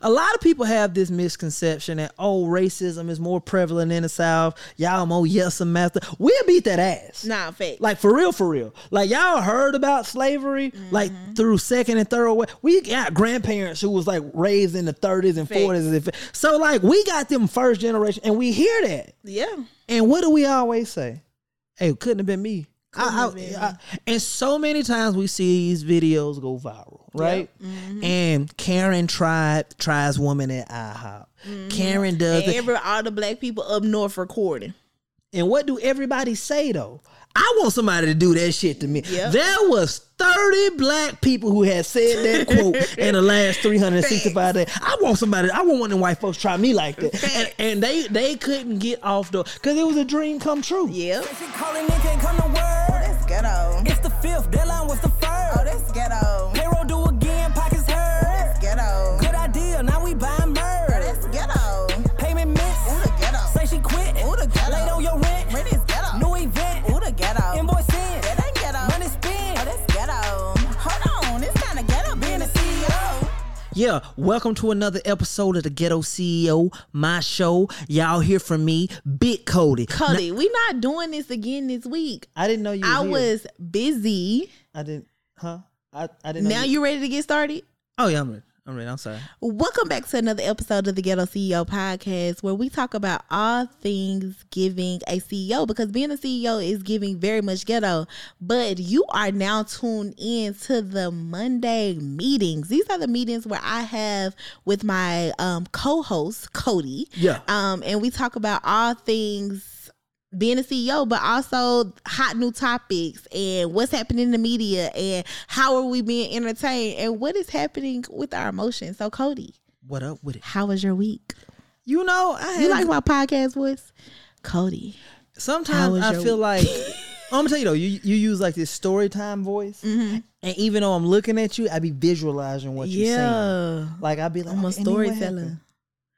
A lot of people have this misconception that oh, racism is more prevalent in the South. Y'all more yes and master. We'll beat that ass. Nah, fake. Like for real, for real. Like y'all heard about slavery, like mm-hmm. through second and third way. We got grandparents who was like raised in the 30s and 40s. So like we got them first generation, and we hear that. yeah. And what do we always say? Hey, it couldn't have been me. I- I- I- and so many times we see these videos go viral, right? Mm-hmm. And Karen tried tries woman at IHOP. Karen does And every all the black people up north recording. And what do everybody say though? I want somebody to do that shit to me. Yep. There was 30 black people who had said that quote in the last 365 days. I want somebody, I want one of them white folks try me like that. And, and they they couldn't get off the because it was a dream come true. Yeah. She calling in, can't come to work. That's ghetto. It's the fifth, deadline was the Yeah, welcome to another episode of the Ghetto CEO, my show. Y'all hear from me, Big Kody. Kody, we not doing this again this week. I didn't know you. I here. was busy. I didn't. Huh? I, I didn't. Know Now you ready to get started? Oh yeah, I'm ready. I'm ready. I'm sorry. Welcome back to another episode of the Ghetto CEO podcast where we talk about all things giving a CEO because being a CEO is giving very much ghetto. But you are now tuned in to the Monday meetings. These are the meetings where I have with my um, co host, Kody. Yeah. Um, and we talk about all things being a CEO, but also hot new topics and what's happening in the media and how are we being entertained and what is happening with our emotions. So, Kody, What up with it? how was your week? You know, I had You like my podcast voice? Kody. Sometimes I feel week? like I'm gonna tell you though, you you use like this story time voice, Mm-hmm. and even though I'm looking at you, I be visualizing what you're saying. Like I be like, I'm a okay, then what storyteller.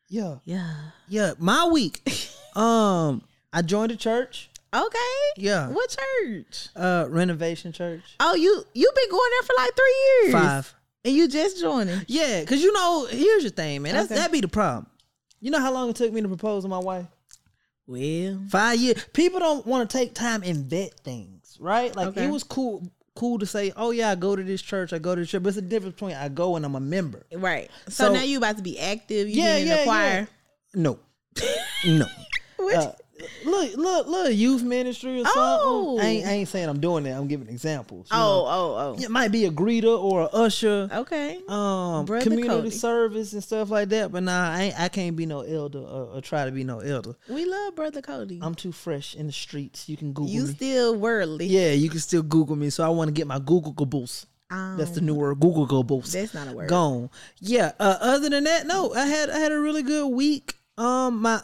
Yeah, Yeah. yeah. My week, um, I joined a church. Okay. Yeah, What church? uh, renovation church. Oh, you you've been going there for like three years. Five. And you just joining. Yeah, cause you know, here's your thing, man. That's Okay. that be the problem. You know how long it took me to propose to my wife? Well. Five years. People don't want to take time and vet things, right? Like Okay. it was cool, cool to say, "Oh yeah, I go to this church. I go to this church." But it's a difference between I go and I'm a member. Right. So, So- now you about to be active. You Yeah, yeah, in yeah, the choir. No, no. What? Uh, look, look, look, youth ministry or something. Oh. I ain't, I ain't saying I'm doing that. I'm giving examples. oh, know. oh, oh. it might be a greeter or a usher. Okay. Um, Brother community Kody. service and stuff like that. But nah, I ain't, I can't be no elder or, or try to be no elder. We love Brother Kody. I'm too fresh in the streets. You can Google you me. still worldly. Yeah, you can still Google me. So I want to get my Google Go boost. Um, That's the new word, Google boost. That's not a word. Gone. Yeah. Uh, other than that, no. I had I had a really good week. Um, my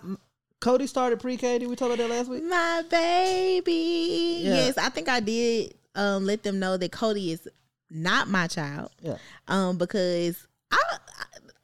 Cody started pre K. Did we talk about that last week? My baby. Yeah. Yes, I think I did um let them know that Cody is not my child. Yeah. Um, because I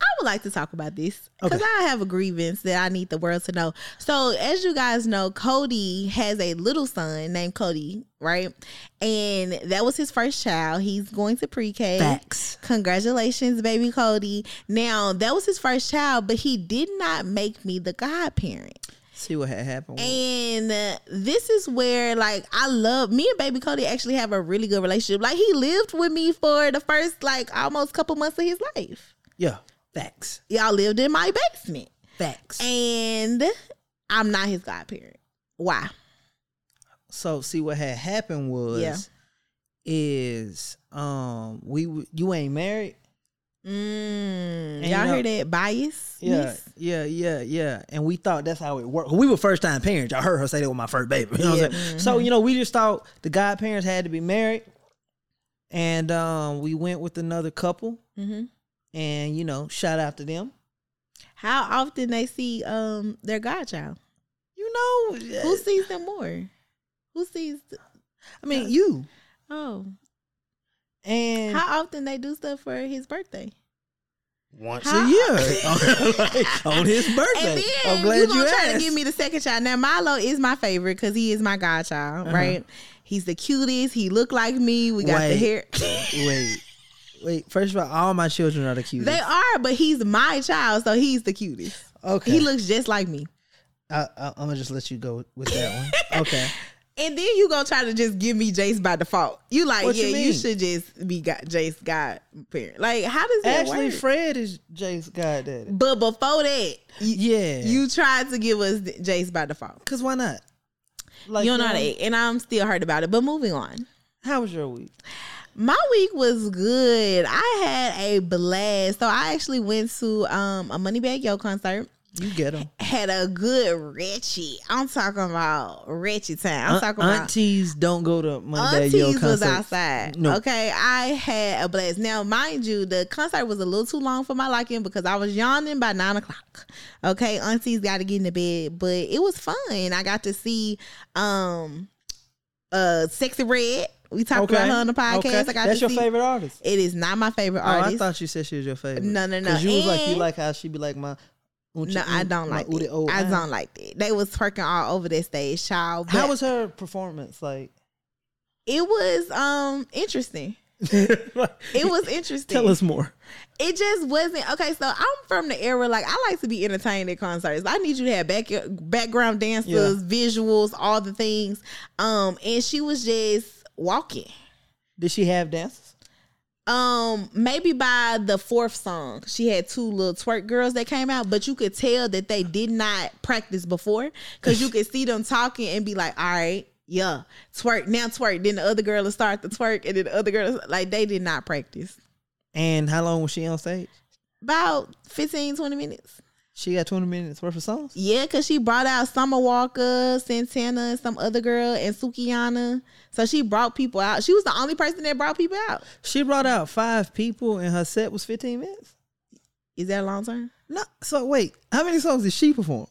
I would like to talk about this because Okay. I have a grievance that I need the world to know. So, as you guys know, Kody has a little son named Cody, right? And that was his first child. He's going to pre-K. Facts. Congratulations, baby Cody. Now, that was his first child, but he did not make me the godparent. See what had happened. And uh, this is where, like, I love me and baby Cody actually have a really good relationship. Like, he lived with me for the first, like, almost couple months of his life. yeah. Facts. Y'all lived in my basement. Facts. And I'm not his godparent. Why? so see what had happened was Yeah. is um we you ain't married. Mm, And y'all you know- heard that bias? Yeah, yeah, yeah, yeah. And we thought that's how it worked. We were first time parents. I heard her say that was my first baby. You know what I'm saying? So, you know, we just thought the godparents had to be married. And um, we went with another couple. Mhm. And, you know, shout out to them. How often they see um their godchild? You know, Who sees them more? Who sees? th- I mean, you. oh, And how often they do stuff for his birthday? once how- a year on his birthday. And then I'm glad you you, gonna try asked. to give me the second child. Now Milo is my favorite because he is my godchild, Uh-huh. right? He's the cutest. He look like me. We got the hair. Wait, wait. First of all, all my children are the cutest. They are, but he's my child, so he's the cutest. okay. He looks just like me. I, I'm gonna just let you go with that one. Okay. And then you gonna try to just give me Jace by default. You like, What you yeah, you, mean? should just be got Jace godparent. Like, how does that Actually, work? Fred is Jake's goddaddy. but before that, you, Yeah. you tried to give us Jace by default. Cause why not? Like you know act, and I'm still hurt about it. But moving on. How was your week? My week was good. I had a blast. So I actually went to um a Moneybagg Yo concert. You get them. Had a good wretchy. I'm talking about wretchy time. I'm talking about aunties don't go to Moneybagg Yo Aunties was concert. outside. No. Okay, I had a blast. Now, mind you, the concert was a little too long for my liking because I was yawning by nine o'clock. Okay, aunties got to get in the bed, but it was fun. I got to see um uh Sexyy Red. We talked Okay. about her on the podcast. Okay. I got That's your see- favorite artist. It is not my favorite Oh, I artist. thought you said she was your favorite. No, no, no. Because you was like you like how she be like my. no, I don't like it. it. I don't like it. They was twerking all over that stage, child. How was her performance like? it was um interesting. It was interesting. Tell us more. it just wasn't okay. So I'm from the era like I like to be entertained at concerts. I need you to have back background dancers, visuals, all the things. Um, and she was just walking. Did she have dances? Um, maybe by the fourth song, she had two little twerk girls that came out, but you could tell that they did not practice before because you could see them talking and be like, "All right, yeah, twerk now, twerk." Then the other girl will start to twerk, and then the other girls like they did not practice. And how long was she on stage? About 15, 20 minutes. She got twenty minutes worth of songs. Yeah, because she brought out Summer Walker, Santana, and some other girl, and Sukihana. So she brought people out. She was the only person that brought people out. She brought out five people, and her set was fifteen minutes. Is that a long time? No, so wait, how many songs did she perform?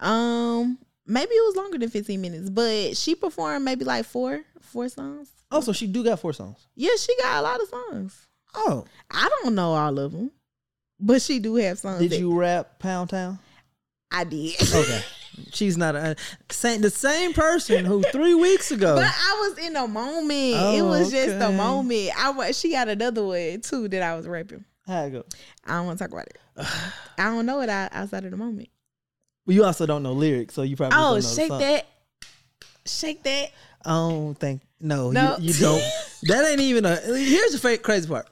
Um, maybe it was longer than 15 minutes, but she performed maybe like four, four songs. Oh, so she do got four songs. Yeah, she got a lot of songs. Oh, I don't know all of them, but she do have songs. did that you rap Pound Town? I did. Okay, she's not a same the same person who three weeks ago. But I was in a moment. it Oh, was just a moment. I was. She got another one too that I was rapping. How it go? I don't want to talk about it. I don't know it outside of the moment. Well, you also don't know lyrics, so you probably Oh, don't know the shake that, shake that. I don't think no, No. You, you don't. that ain't even a. Here's the fake crazy part.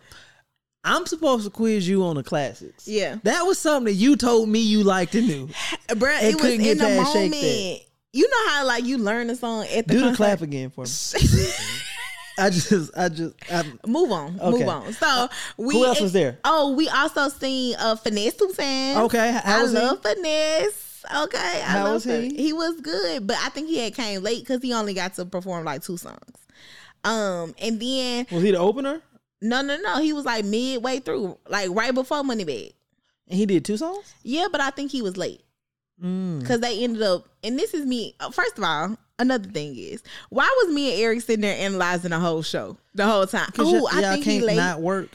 I'm supposed to quiz you on the classics. Yeah, That was something that you told me you liked and knew. bruh, it was couldn't in get the moment. You know how like you learn a song at the Do the clap again for me. I just, I just, I, Move on, Okay. move on. So we. who else was there? Oh, we also seen uh, Finesse2tymes. Okay, how I was he? love Finesse. Okay, I How love was Fin- he? He was good, but I think he had came late because he only got to perform like two songs. Um, and then Was he the opener? No, no, no, he was like midway through, like right before Moneybagg. And he did two songs. Yeah, but I think he was late Mm. because they ended up. And this is me. uh, First of all, another thing is why was me and Eric sitting there analyzing the whole show the whole time? Oh, I think he can't late. not work.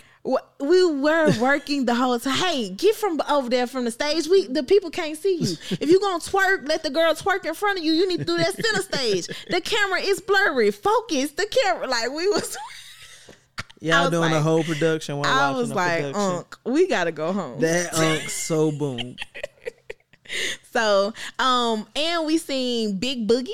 We were working the whole time. Hey, get from over there from the stage. We the people can't see you. If you gonna twerk, let the girl twerk in front of you. You need to do that center stage. The camera is blurry. Focus the camera. Like we was. Y'all doing like- whole production while I was like. Unc, we gotta go home. That unk so boom. so, um, and we seen Big Boogie.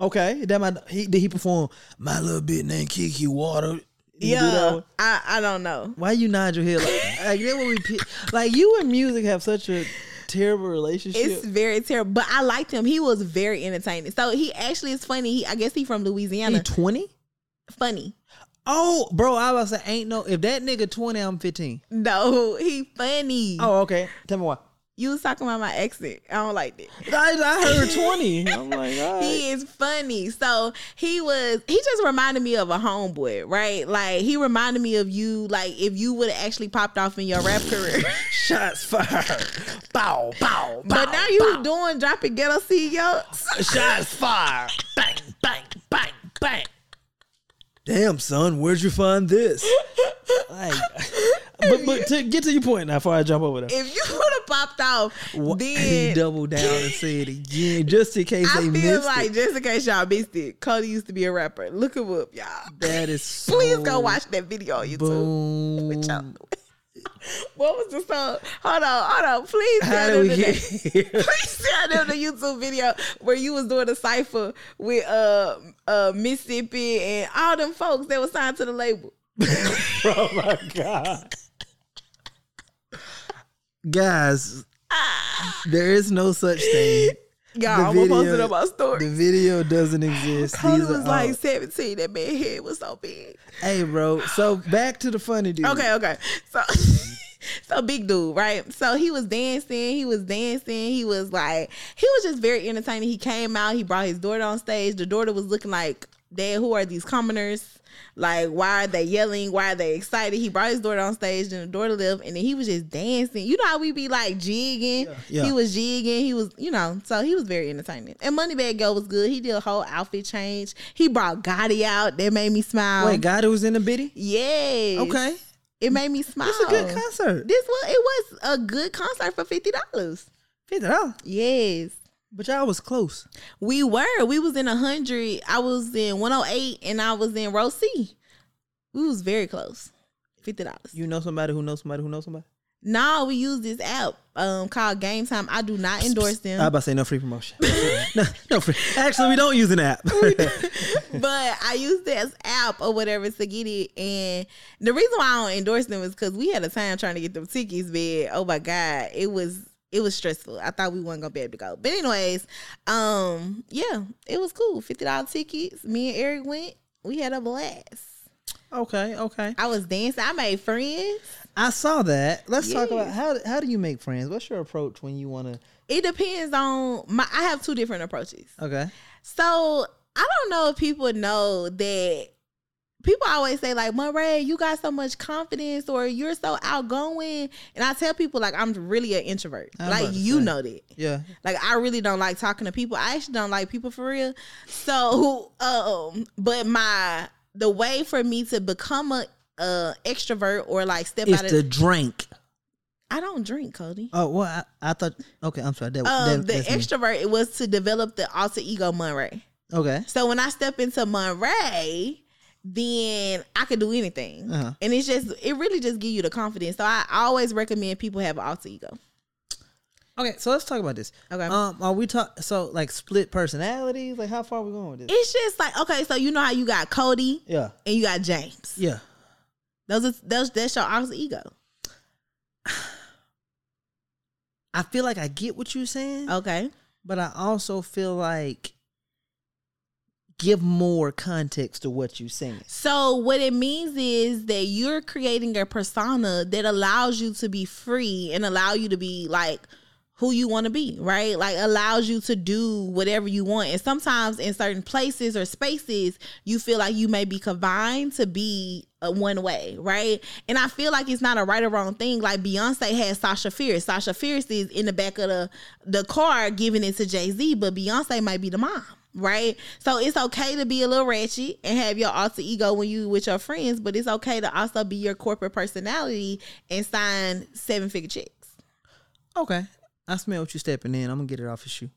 Okay, that my he did he perform my little bit named Kiki Water? Did Yeah. I I don't know. Why you nod your head like like that? Like you and music have such a terrible relationship. It's very terrible, but I liked him. He was very entertaining. So he actually is funny. He, I guess he from Louisiana. he twenty. funny. Oh, bro, I was like, ain't no. If that nigga twenty, I'm fifteen. No, he funny. Oh, okay. Tell me why. You was talking about my accent. I don't like that. I, I heard twenty. I'm like, right. He is funny. So he was he just reminded me of a homeboy, right? Like he reminded me of you, like if you would have actually popped off in your rap career. shots fired. Bow, bow, bow. but now you doing dropping ghetto CEOs. shots fired. Bang, bang, bang, bang. Damn, son, where'd you find this? like, but but to get to your point now, before I jump over there, If you would have popped off, then he doubled down and said it again, just in case I they feel missed like it. just in case y'all missed it, Kody used to be a rapper. Look him up, y'all. That is so Please go watch that video on YouTube. Boom. What was the song? Hold on, hold on. Please tell them the? Please tell them the YouTube video where you was doing a cipher with uh uh Mississippi and all them folks that was signed to the label. oh my god, guys! There is no such thing. Y'all, The I'm gonna post it video- on my story. The video doesn't exist. Kody These was like all- 17. That man head was so big. hey, bro. So back to the funny dude. Okay, okay. So so big dude, right? So he was dancing, he was dancing, he was like he was just very entertaining. He came out, he brought his daughter on stage. The daughter was looking like, Dad, who are these commoners? Like, why are they yelling? Why are they excited? He brought his daughter on stage and the daughter left, and then he was just dancing. You know how we be like jigging? Yeah. He was jigging. He was, you know, so he was very entertaining. And Moneybagg Yo was good. He did a whole outfit change. He brought Gotti out. That made me smile. Wait, Gotti was in the biddy. Yes. Okay, It made me smile. it's a good concert. This was it was a good concert for fifty dollars. Fifty dollars, Yes. But y'all was close. We were. We was in a hundred. I was in one oh eight and I was in row C. We was very close. Fifty dollars. You know somebody who knows somebody who knows somebody. No, we use this app um called Game Time. I do not endorse them. I about to say no free promotion. no, no free. Actually, we don't use an app. but I use this app or whatever to get it. And the reason why I don't endorse them is because we had a time trying to get them tickets, man. Oh my God. It was it was stressful. I thought we weren't gonna be able to go. But anyways, um, yeah, it was cool. Fifty dollar tickets. Me and Eric went. We had a blast. okay, okay. I was dancing. I made friends. I saw that. Let's talk about how how do you make friends? What's your approach when you want to? It depends on my I have two different approaches. Okay. So I don't know if people know that people always say like Murray, you got so much confidence or you're so outgoing. And I tell people like I'm really an introvert. I was like you say. know that. Yeah. Like I really don't like talking to people. I actually don't like people for real. So um but my the way for me to become a uh extrovert or like step It's out of the drink. I don't drink, Kody. Oh well, I, I thought. Okay, I'm sorry. That, Um, that, the that's me. extrovert it was to develop the alter ego Monrae. Okay. So when I step into Monrae, then I could do anything. Uh-huh. And it's just it really just give you the confidence. So I always recommend people have an alter ego. Okay, so let's talk about this. Okay. Um, are we talk so like split personalities? Like how far are we going with this? It's just like okay, so you know how you got Cody yeah. and you got James. Yeah. Those are those that's your alter ego. I feel like I get what you're saying, Okay. but I also feel like give more context to what you're saying. So what it means is that you're creating a persona that allows you to be free and allow you to be like who you want to be, right? Like allows you to do whatever you want. And sometimes in certain places or spaces, you feel like you may be confined to be a one way, right? And I feel like it's not a right or wrong thing. Like Beyonce has Sasha Fierce. Sasha Fierce is in the back of the the car giving it to Jay Z, but Beyonce might be the mom right? So it's okay to be a little ratchet and have your alter ego when you with your friends, but it's okay to also be your corporate personality and sign seven figure checks. Okay. I smell what you're stepping in. I'm gonna get it off your shoe.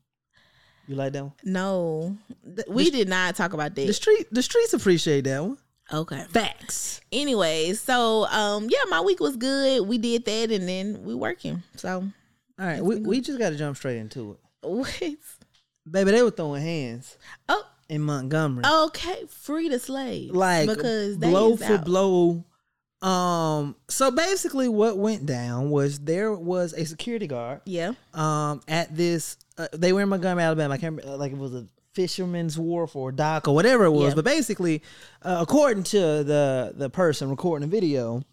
You like that one? No, th- we did not talk about that. The street the streets appreciate that one. Okay. Facts. Anyways, so um, yeah, my week was good. We did that, and then we working. So All right, we, we just gotta jump straight into it. what? Baby, they were throwing hands Oh, in Montgomery. okay. Free the slave, like because blow for out. blow. Um, so basically, what went down was there was a security guard. Yeah. Um, at this, uh, they were in Montgomery, Alabama. I can't remember, like it was a fisherman's wharf or dock or whatever it was. Yeah. But basically, uh, according to the the person recording the video,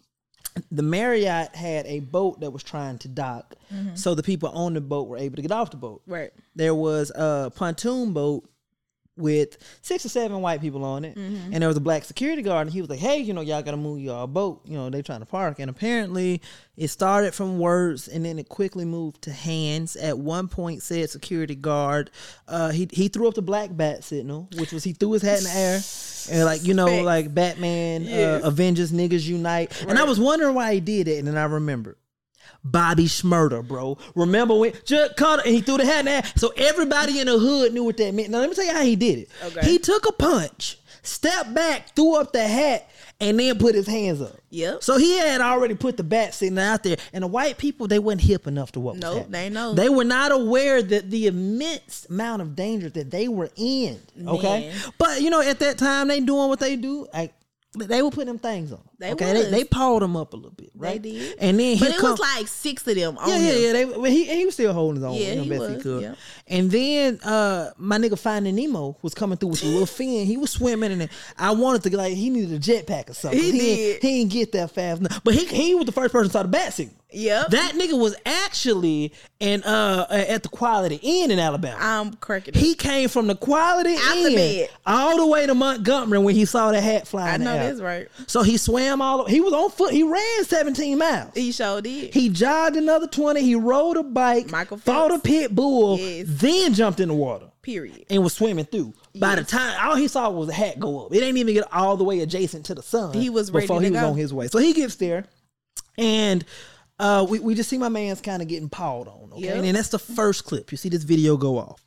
the Marriott had a boat that was trying to dock, mm-hmm. so the people on the boat were able to get off the boat. Right. there was a pontoon boat with six or seven white people on it, Mm-hmm. and there was a black security guard, and he was like, "Hey, you know, y'all gotta move y'all boat. You know, they trying to park." And apparently, it started from words, and then it quickly moved to hands. At one point, said security guard, uh, he he threw up the black bat signal, which was he threw his hat in the air, and like you know, like Batman, Yes. uh, Avengers, niggas unite. And I was wondering why he did it, and then I remembered. Bobby Shmurda, bro. Remember when Chuck it and he threw the hat in there? So everybody in the hood knew what that meant. Now let me tell you how he did it. Okay. He took a punch, stepped back, threw up the hat, and then put his hands up. Yep. So he had already put the bat sitting out there, and the white people they weren't hip enough to what was Nope, they know. They were not aware that the immense amount of danger that they were in. Okay, Man. but you know at that time they doing what they do. Like, they were putting them things on. They okay, they, was. they pawed them up a little bit, right? They did. And then But he it come, was like six of them on yeah, yeah, him. yeah. They, well, he he was still holding his own. Yeah, he best he was, could. yeah. And then uh, my nigga Finding Nemo was coming through with a little fin. He was swimming, and I wanted to like he needed a jetpack or something. He He, did. Ain't, he didn't get that fast enough. But he he was the first person to saw the bat signal. Yep. That nigga was actually in uh at the Quality Inn in Alabama. I'm cracking. he came from the Quality Out the Inn bed. all the way to Montgomery when he saw the hat flying. I know that's right. So he swam all. He was on foot. He ran 17 miles. He sure did. He jogged another 20. He rode a bike, Michael fought a pit bull, Yes. then jumped in the water Period. and was swimming through. By the Yes. time all he saw was a hat go up, it ain't even get all the way adjacent to the sun. He was ready before to he was go. on his way. So he gets there, and uh, we we just see my man's kind of getting pawed on. Okay, Yep. and that's the first clip. You see this video go off.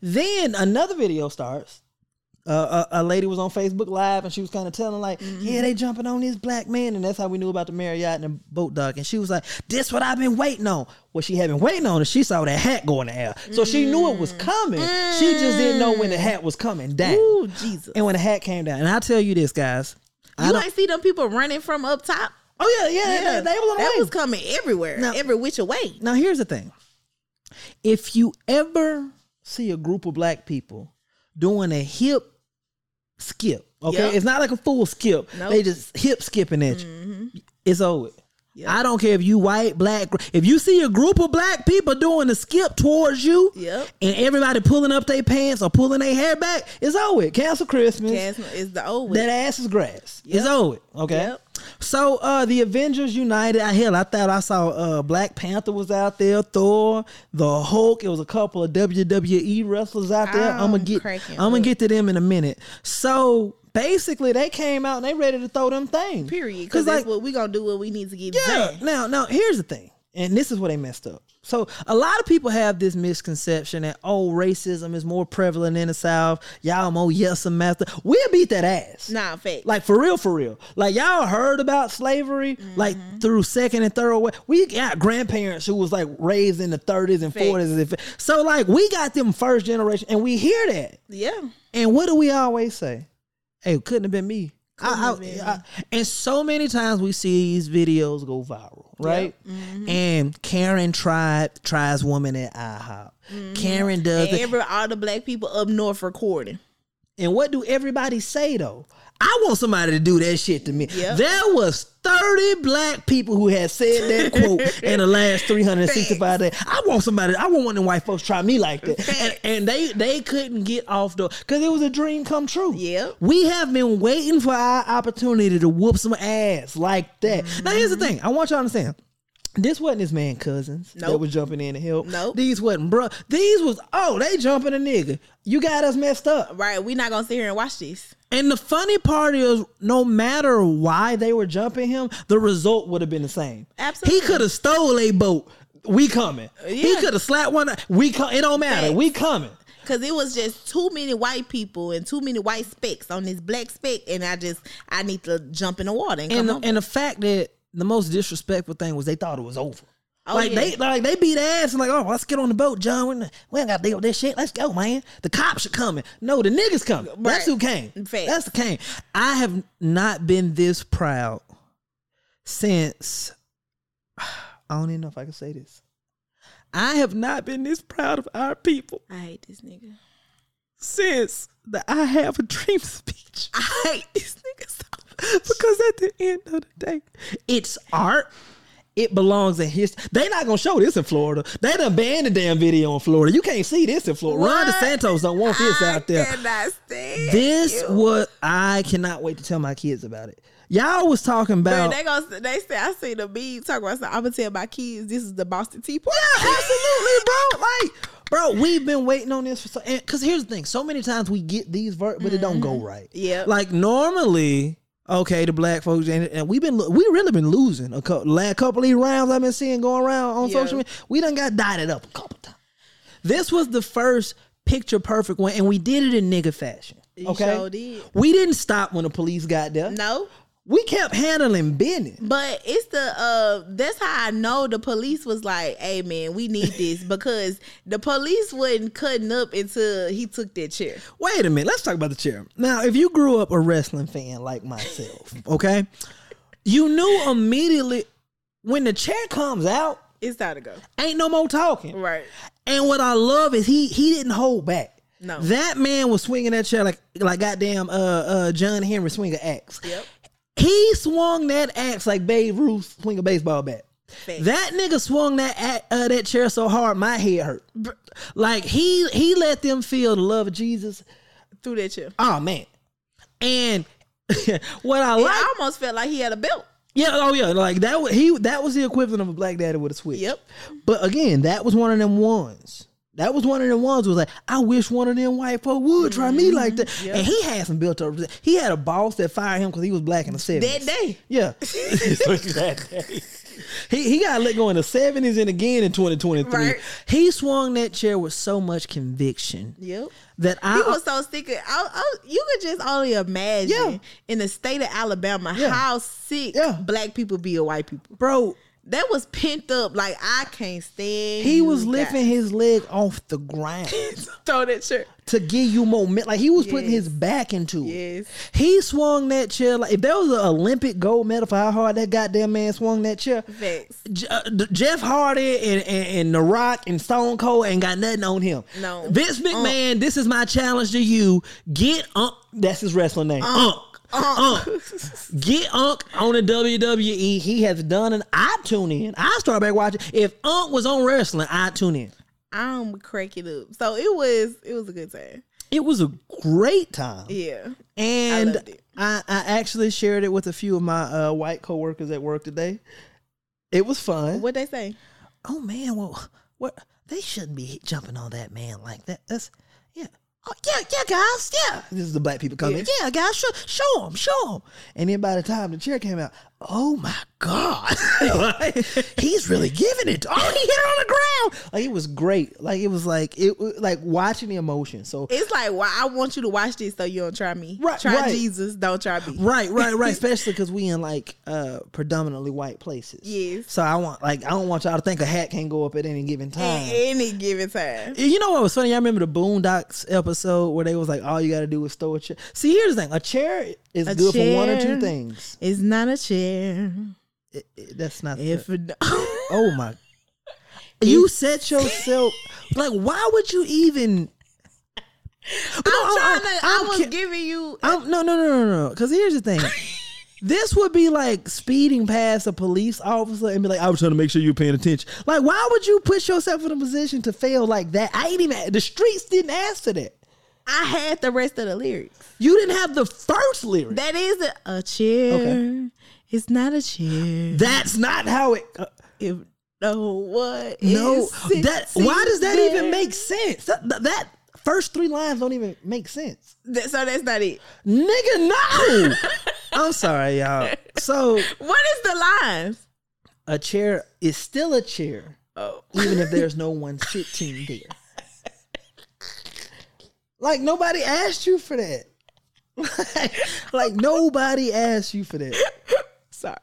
Then another video starts. Uh, a, a lady was on Facebook Live and she was kind of telling like, Mm-hmm. yeah, they jumping on this black man, and that's how we knew about the Marriott and the boat dock. And she was like, this what I've been waiting on. What she had been waiting on is she saw that hat go in the air, so she knew it was coming. She just didn't know when the hat was coming down. Ooh, Jesus. And when the hat came down, and I tell you this, guys, You don't- ain't see them people running from up top. Oh yeah, yeah, They, they was on the that was coming everywhere, Now- every which way. Now here's the thing. If you ever see a group of black people doing a hip skip, okay? Yep. It's not like a full skip. Nope. They just hip skipping at you. Mm-hmm. It's over. Yep. I don't care if you white, black. If you see a group of black people doing a skip towards you, Yep. and everybody pulling up their pants or pulling their hair back, it's over. Cancel Christmas. Gas is the old That ass is grass. Yep. It's over. Okay. Yep. So uh the Avengers United, I hell, I thought I saw uh Black Panther was out there, Thor, the Hulk. It was a couple of WWE wrestlers out there. I'm I'm gonna get I'm gonna get to them in a minute. So basically they came out and they ready to throw them things. Period. Because like that's what we gonna do. What we need to get yeah. done. Now, now here's the thing, and this is where they messed up. So a lot of people have this misconception that oh, racism is more prevalent in the South. Y'all more yes and master. We'll beat that ass. Nah, fake. Like for real, for real. Like y'all heard about slavery, like Mm-hmm. through second and third way. We got grandparents who was like raised in the 30s and Facts. 40s. So like we got them first generation, and we hear that. yeah. And what do we always say? Hey, it couldn't have been me. I- I- I- and so many times we see these videos go viral, right? Mm-hmm. And Karen tried tries woman at IHOP. Karen does And every all the black people up north recording. And what do everybody say though? I want somebody to do that shit to me. Yep. There was 30 black people who had said that quote in the last 365 days. I want somebody, I want one of them white folks try me like that. And, and they they couldn't get off the because it was a dream come true. Yep. We have been waiting for our opportunity to whoop some ass like that. Now here's the mm-hmm. thing. I want y'all to understand. This wasn't his man cousins that Nope. was jumping in to help. Nope. These wasn't bro. These was oh they jumping a nigga. You got us messed up. Right. we not gonna sit here and watch this. And the funny part is, no matter why they were jumping him, the result would have been the same. Absolutely. He could have stole a boat. We coming. Yeah. He could have slapped one. We come. It don't matter. Facts. We coming. Cause it was just too many white people and too many white specks on this black speck, and I just I need to jump in the water and, And come the, and the fact that the most disrespectful thing was they thought it was over. Oh, like yeah. they like they beat ass and like oh let's get on the boat John. We ain't got to deal with this shit. Let's go man. The cops are coming. No the niggas coming. That's who came. That's the came. I have not been this proud since I don't even know if I can say this. I have not been this proud of our people I hate this nigga. since the I have a dream speech. I hate this nigga so because at the end of the day, it's art it belongs in history. They not gonna show this in Florida. They done banned the damn video in Florida. You can't see this in Florida. Ron What? DeSantis don't want this I out there. This you. what I cannot wait to tell my kids about it. Y'all was talking about they gonna they say I see the meme talking about. Something. I'm gonna tell my kids this is the Boston Tea Party. Yeah, absolutely, bro. Like, bro, we've been waiting on this for so. Because here's the thing: so many times we get these ver, but it don't go mm-hmm. right. Yeah. Like normally, okay, the black folks and, and we've been we really been losing a couple last couple of these rounds I've been seeing going around on Yeah. social media. We done got dotted up a couple times. This was the first picture perfect one, and we did it in nigga fashion. Okay, sure did. we didn't stop when the police got there. No, We kept handling business. but it's the uh. That's how I know the police was like, "Hey man, we need this," because the police wasn't cutting up until he took that chair. Wait a minute. Let's talk about the chair. Now, if you grew up a wrestling fan like myself, okay, you knew immediately when the chair comes out, It's time to go. ain't no more talking. Right. And what I love is he he didn't hold back. No. that man was swinging that chair like like goddamn uh uh John Henry swing an axe. Yep. He swung that axe like Babe Ruth swing a baseball bat. That nigga swung that uh, that chair so hard my head hurt. Like he he let them feel the love of Jesus. Through that chair. Oh man. And what I Yeah, like, I almost felt like he had a belt. yeah, oh yeah, like that was he that was the equivalent of a black daddy with a switch. Yep. But again, that was one of them ones. That was one of them ones was like, I wish one of them white folk would try me like that. Mm-hmm. Yep. And he had some built up. He had a boss that fired him because he was black in the 70s. That day. Yeah. that day. He, he got let go in the 70s and again in 2023. Right. He swung that chair with so much conviction Yep. that I. He was so sick. Of, I, I, you could just only imagine Yeah. in the state of Alabama Yeah. how sick Yeah. black people be of white people. bro, That was pent up. Like I can't stand. he was guys. lifting his leg off the ground Throw that shirt. to give you moment. Like he was putting his back into it. Yes. He swung that chair like if there was an Olympic gold medal for how hard that goddamn man swung that chair. J- uh, Jeff Hardy and, and, and The Rock and Stone Cold ain't got nothing on him. No. Vince McMahon, uh. this is my challenge to you. Get Unk. That's his wrestling name. Unk. Unk. Get Unk on the WWE. He has done an. I tune in. I start back watching. If Unk was on wrestling, I tune in. I'm cracking up. So it was. It was a good time. It was a great time. Yeah. And it. I, I actually shared it with a few of my uh, white coworkers at work today. It was fun. What they say? Oh man, well, what they shouldn't be jumping on that man like that. That's. Oh yeah, yeah, guys, yeah. This is the black people coming. Yeah, guys, show, show them, show them. And then by the time the chair came out, oh my god, Like, he's really giving it. Oh, he hit it on the ground. Like it was great. Like it was like it like watching the emotion. So It's like why I want you to watch this so you don't try me. Right, Try right. Jesus. Don't try me. Right, right, right. Especially because we in like uh predominantly white places. Yes. So I want like I don't want y'all to think a hat can go up at any given time. At any given time. You know what was funny? I remember the Boondocks episode where they was like, all you got to do is throw a chair. See, here's the thing: a chair is A good for one or two things. It's not a chair. It- it- that's not. If the, oh my! You set yourself like. Why would you even? I'm No, trying I- to. I I'm was ki- giving you. I'm, no, no, no, no, no. Because here's the thing. This would be like speeding past a police officer and be like, "I was trying to make sure you're paying attention." Like, why would you put yourself in a position to fail like that? I ain't even. The streets didn't answer that. I had the rest of the lyrics. You didn't have the first lyric. That is a, a chair. Okay. It's not a chair. That's not how it. uh, if no one no, is that. Why does that there. even make sense? That, that, that first three lines don't even make sense, That- so that's not it. nigga. No, I'm sorry, y'all. So What is the lines? a chair is still a chair, Oh, even if there's no one sitting there. Like nobody asked you for that. like nobody asked you for that. sorry.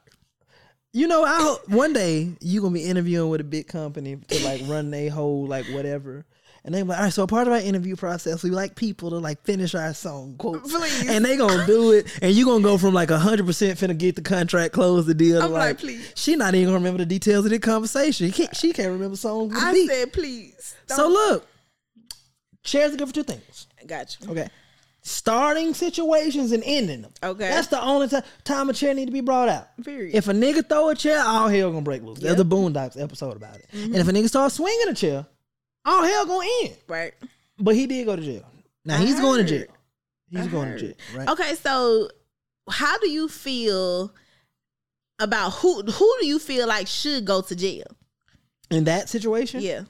You know, I hope one day you gonna be interviewing with a big company to like run a whole like whatever. And they're like, all right, so part of our interview process, we like people to like finish our song, quote. Please. And they gonna do it, and you gonna go from like hundred percent finna get the contract, close the deal. I'm like, please. She not even gonna remember the details of the conversation. She can't, she can't remember songs. I beat. said please. so look, chairs are good for two things. Got you. Okay. starting situations and ending them. Okay. That's the only time time a chair need to be brought out. Period. If a nigga throw a chair, all hell gonna break loose. There's Yep. the Boondocks episode about it. And if a nigga start swinging a chair, all hell gonna end. right. But he did go to jail. Now I he's going to jail. He's I going heard. to jail. Right. Okay, so how do you feel about who who do you feel like should go to jail? In that situation, Yeah.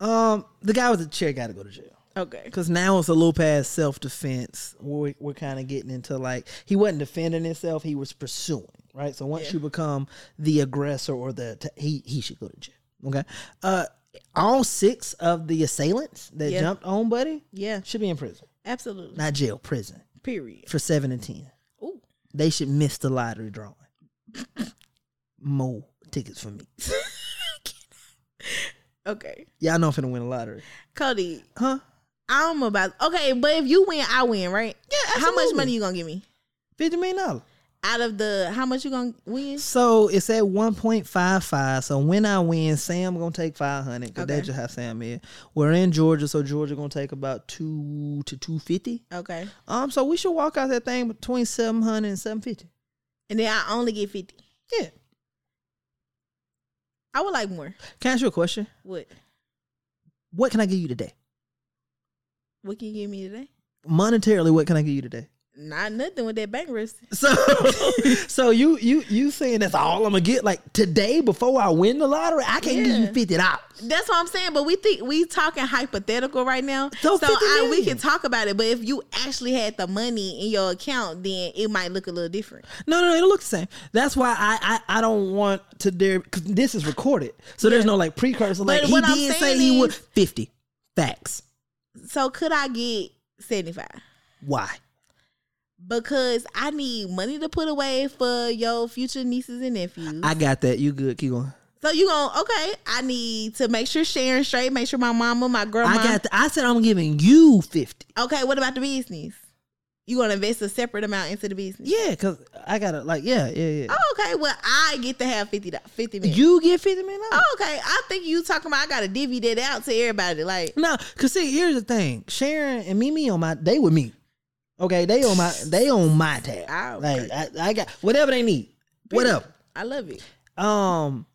um, the guy with the chair got to go to jail. Okay. Because now it's a little past self defense. We're, we're kind of getting into like he wasn't defending himself; he was pursuing. Right. So once Yeah. you become the aggressor or the t- he he should go to jail. Okay. Uh, all six of the assailants that Yeah. jumped on Buddy Yeah. should be in prison, Absolutely. not jail, prison Period. for seven and ten. Ooh. They should miss the lottery drawing. More tickets for me. Okay. Y'all know I'm finna win the lottery, Kody, huh? I'm about okay, but if you win, I win, right? Yeah, How much absolutely. money you gonna give me? Fifty million dollars. Out of the how much you gonna win? So it's at one point five five. So when I win, Sam gonna take five hundred because Okay. that's just how Sam is. We're in Georgia, so Georgia gonna take about two to two fifty. Okay. Um, so we should walk out that thing between seven hundred and seven fifty. And then I only get fifty. Yeah. I would like more. Can I ask you a question? What? What can I give you today? What can you give me today? Monetarily, what can I give you today? Not nothing with that bankruptcy. So, so you you you saying that's all I'm gonna get like today before I win the lottery? I can't give you fifty dollars. That's what I'm saying. But we think we talking hypothetical right now. So So, I, we can talk about it. But if you actually had the money in your account, then it might look a little different. No, no, no, it'll look the same. That's why I I, I don't want to dare because this is recorded, so there's no like precursor. Like But he did say he would fifty. Facts. So could I get 75? Why? Because I need money to put away for your future nieces and nephews. I got that. You good? Keep going. so you going okay? I need to make sure Sharon straight, make sure my mama, my grandma. I got. The, I said I'm giving you fifty. Okay, what about the business? You gonna invest a separate amount into the business? Yeah, cause I gotta like yeah yeah yeah. Oh, okay. Well, I get to have 50 do- 50 million. You get fifty million. Oh, okay. I think you talking about I gotta divvy that out to everybody. Like, No, cause see, here's the thing. Sharon and Mimi on my they with me. Okay, they on my they on my tab. Ah, Like. I, I got whatever they need. Whatever. I love it. Um,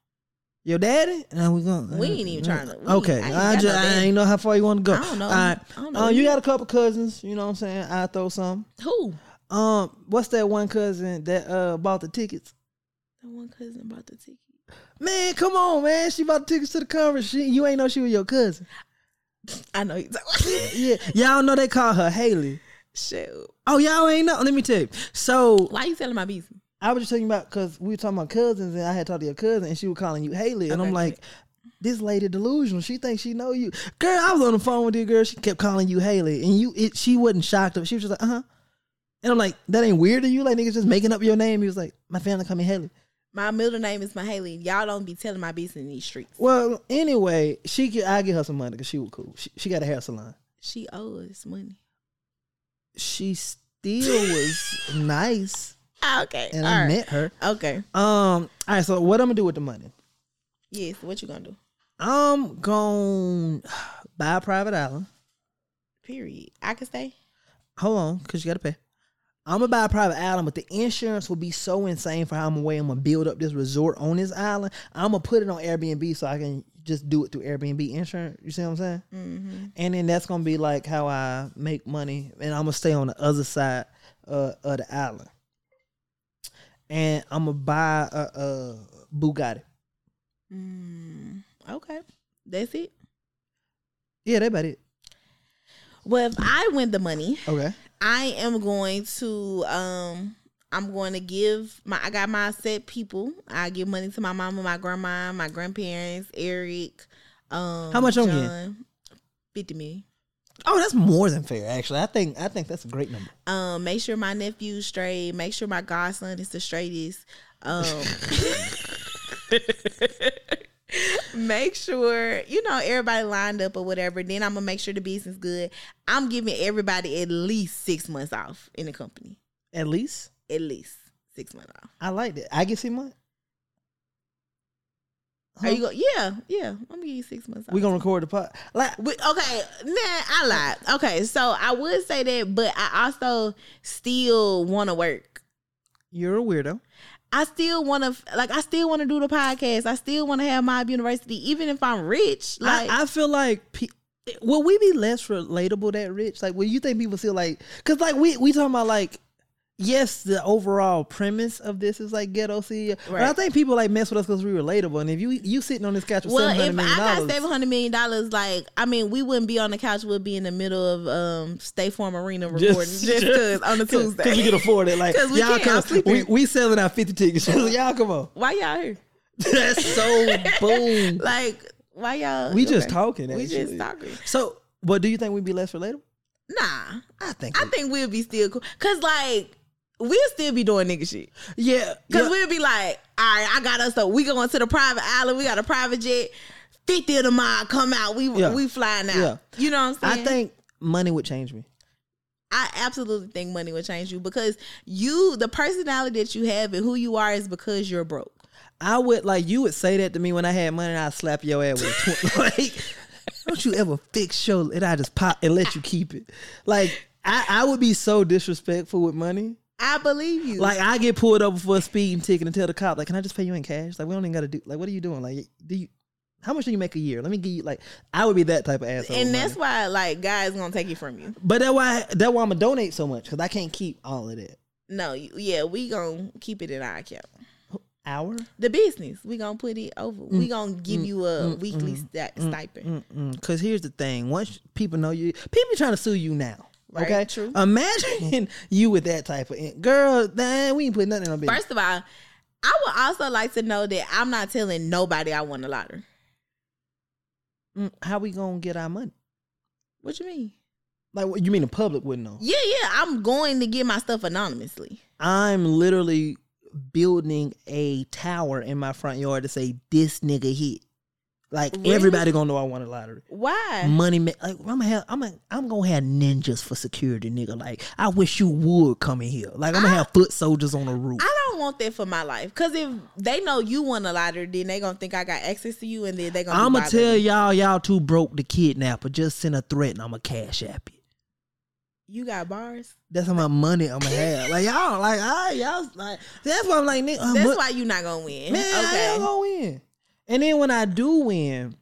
your daddy? No, we going We ain't even trying to- okay, I just I ain't know how far you want to go. I don't know. All right. I don't know. Uh, you got a couple cousins. You know what I'm saying? I throw some. Who? Um, what's that one cousin that uh bought the tickets? The one cousin bought the tickets. Man, come on, man. She bought the tickets to the conference. She, you ain't know she was your cousin. I know. Yeah, y'all know they call her Haley. Shit. Oh, y'all ain't know. Let me tell you. So Why you telling my business? I was just talking about because we were talking about cousins, and I had talked to your cousin, and she was calling you Haley, and Okay, I'm like, this lady delusional. She thinks she know you, girl. I was on the phone with you, girl. She kept calling you Haley, and you, it, she wasn't shocked. She was just like, uh huh. And I'm like, that ain't weird to you? Like niggas just making up your name. He was like, my family call me Haley. My middle name is Mahaley. Y'all don't be telling my business in these streets. Well, anyway, she could, I get her some money because she was cool. She, she got a hair salon. She owes money. She still was nice, Okay. and I right. met her. Okay. Um, all right. So what I'm gonna do with the money? Yes. What you gonna do? I'm gonna buy a private island. Period. I can stay. Hold on, cause you gotta pay. I'm gonna buy a private island, but the insurance will be so insane for how I'm away. I'm gonna build up this resort on this island. I'm gonna put it on Airbnb so I can just do it through Airbnb insurance. You see what I'm saying? Mm-hmm. And then that's gonna be like how I make money, and I'm gonna stay on the other side uh, of the island. And I'm gonna buy a, a Bugatti. Mm, okay. That's it. Yeah, that about it. Well, if I win the money, Okay. I am going to um I'm going to give my I got my set people. I give money to my mama, my grandma, my grandparents, Eric. Um How much I'm getting? John. Fifty million. Oh, that's more than fair. Actually, I think I think that's a great number. Um, make sure my nephew's straight. Make sure my godson is the straightest. Um, make sure you know everybody lined up or whatever. Then I'm gonna make sure the business good. I'm giving everybody at least six months off in the company. At least. At least six months off. I like that. I get see money. Are you go? Yeah, yeah. I'm gonna give you six months. We gonna record the pod. Like We- okay, nah, I lied. Okay, so I would say that, but I also still want to work. you're a weirdo. I still want to, like, I still want to do the podcast. I still want to have my university, even if I'm rich. Like, I, I feel like pe- will we be less relatable that rich? Like, will you think people feel like because like we we talking about like. Yes, the overall premise of this is like ghetto CEO, but I think people like mess with us because we're relatable. And if you you sitting on this couch with well, if I got seven hundred million dollars, like, I mean, we wouldn't be on the couch. We'd be in the middle of um State Farm Arena recording just because on a Tuesday. because we can afford it. Like we y'all come, we, we selling out fifty tickets. y'all come on, Why y'all here? that's so boom. Like, why y'all? We just okay. talking. We just talking. So, but do you think we'd be less relatable? Nah, I think. I we- think we'll be still cool. Cause like we'll still be doing nigga shit. yeah. Cause yeah. we'll be like, all right, I got us. So we going to the private island. We got a private jet. Fifty of the mile come out. We Yeah. we flying out. Yeah. You know what I'm saying? I think money would change me. I absolutely think money would change you because you, the personality that you have and who you are, is because you're broke. I would like you would say that to me when I had money and I'd slap your ass with a tw- like don't you ever fix your and I just pop and let you keep it. Like I, I would be so disrespectful with money. I believe you. Like I get pulled over for a speeding ticket and tell the cop, like, can I just pay you in cash? Like we don't even gotta do like what are you doing? Like do you how much do you make a year? Let me give you like I would be that type of asshole. and that's money. why like guys gonna take it from you. but that's why that's why I'm gonna donate so much because I can't keep all of that. No, yeah, we gonna keep it in our account. Hour? The business, we gonna put it over. Mm, we gonna give mm, you a mm, weekly mm, sti- stipend. Because here's the thing: once people know you, people trying to sue you now. Right, Okay, true. Imagine you with that type of in- girl. Nah, we ain't putting nothing on business. First of all, I would also like to know that I'm not telling nobody I won the lottery. Mm, how we gonna get our money? What you mean? Like, what you mean the public wouldn't know? Yeah, yeah, I'm going to get my stuff anonymously. I'm literally building a tower in my front yard to say this nigga hit. Like Really? everybody gonna know I won a lottery. Why? Money, ma- like I'm gonna have, I'm gonna, I'm gonna have ninjas for security, nigga. Like I wish you would come in here. Like I'm gonna have foot soldiers on the roof. I don't want that for my life. Cause if they know you won the lottery, then they gonna think I got access to you, and then they gonna. I'm gonna tell y'all, y'all too broke to kidnap, but just send a threat and I'm gonna cash app it. you got bars. That's how much money I'm gonna have. Like y'all, like I, y'all, like that's why I'm like, nigga, uh, That's what- why you not gonna win. man, I okay. ain't gonna win. And then when I do win,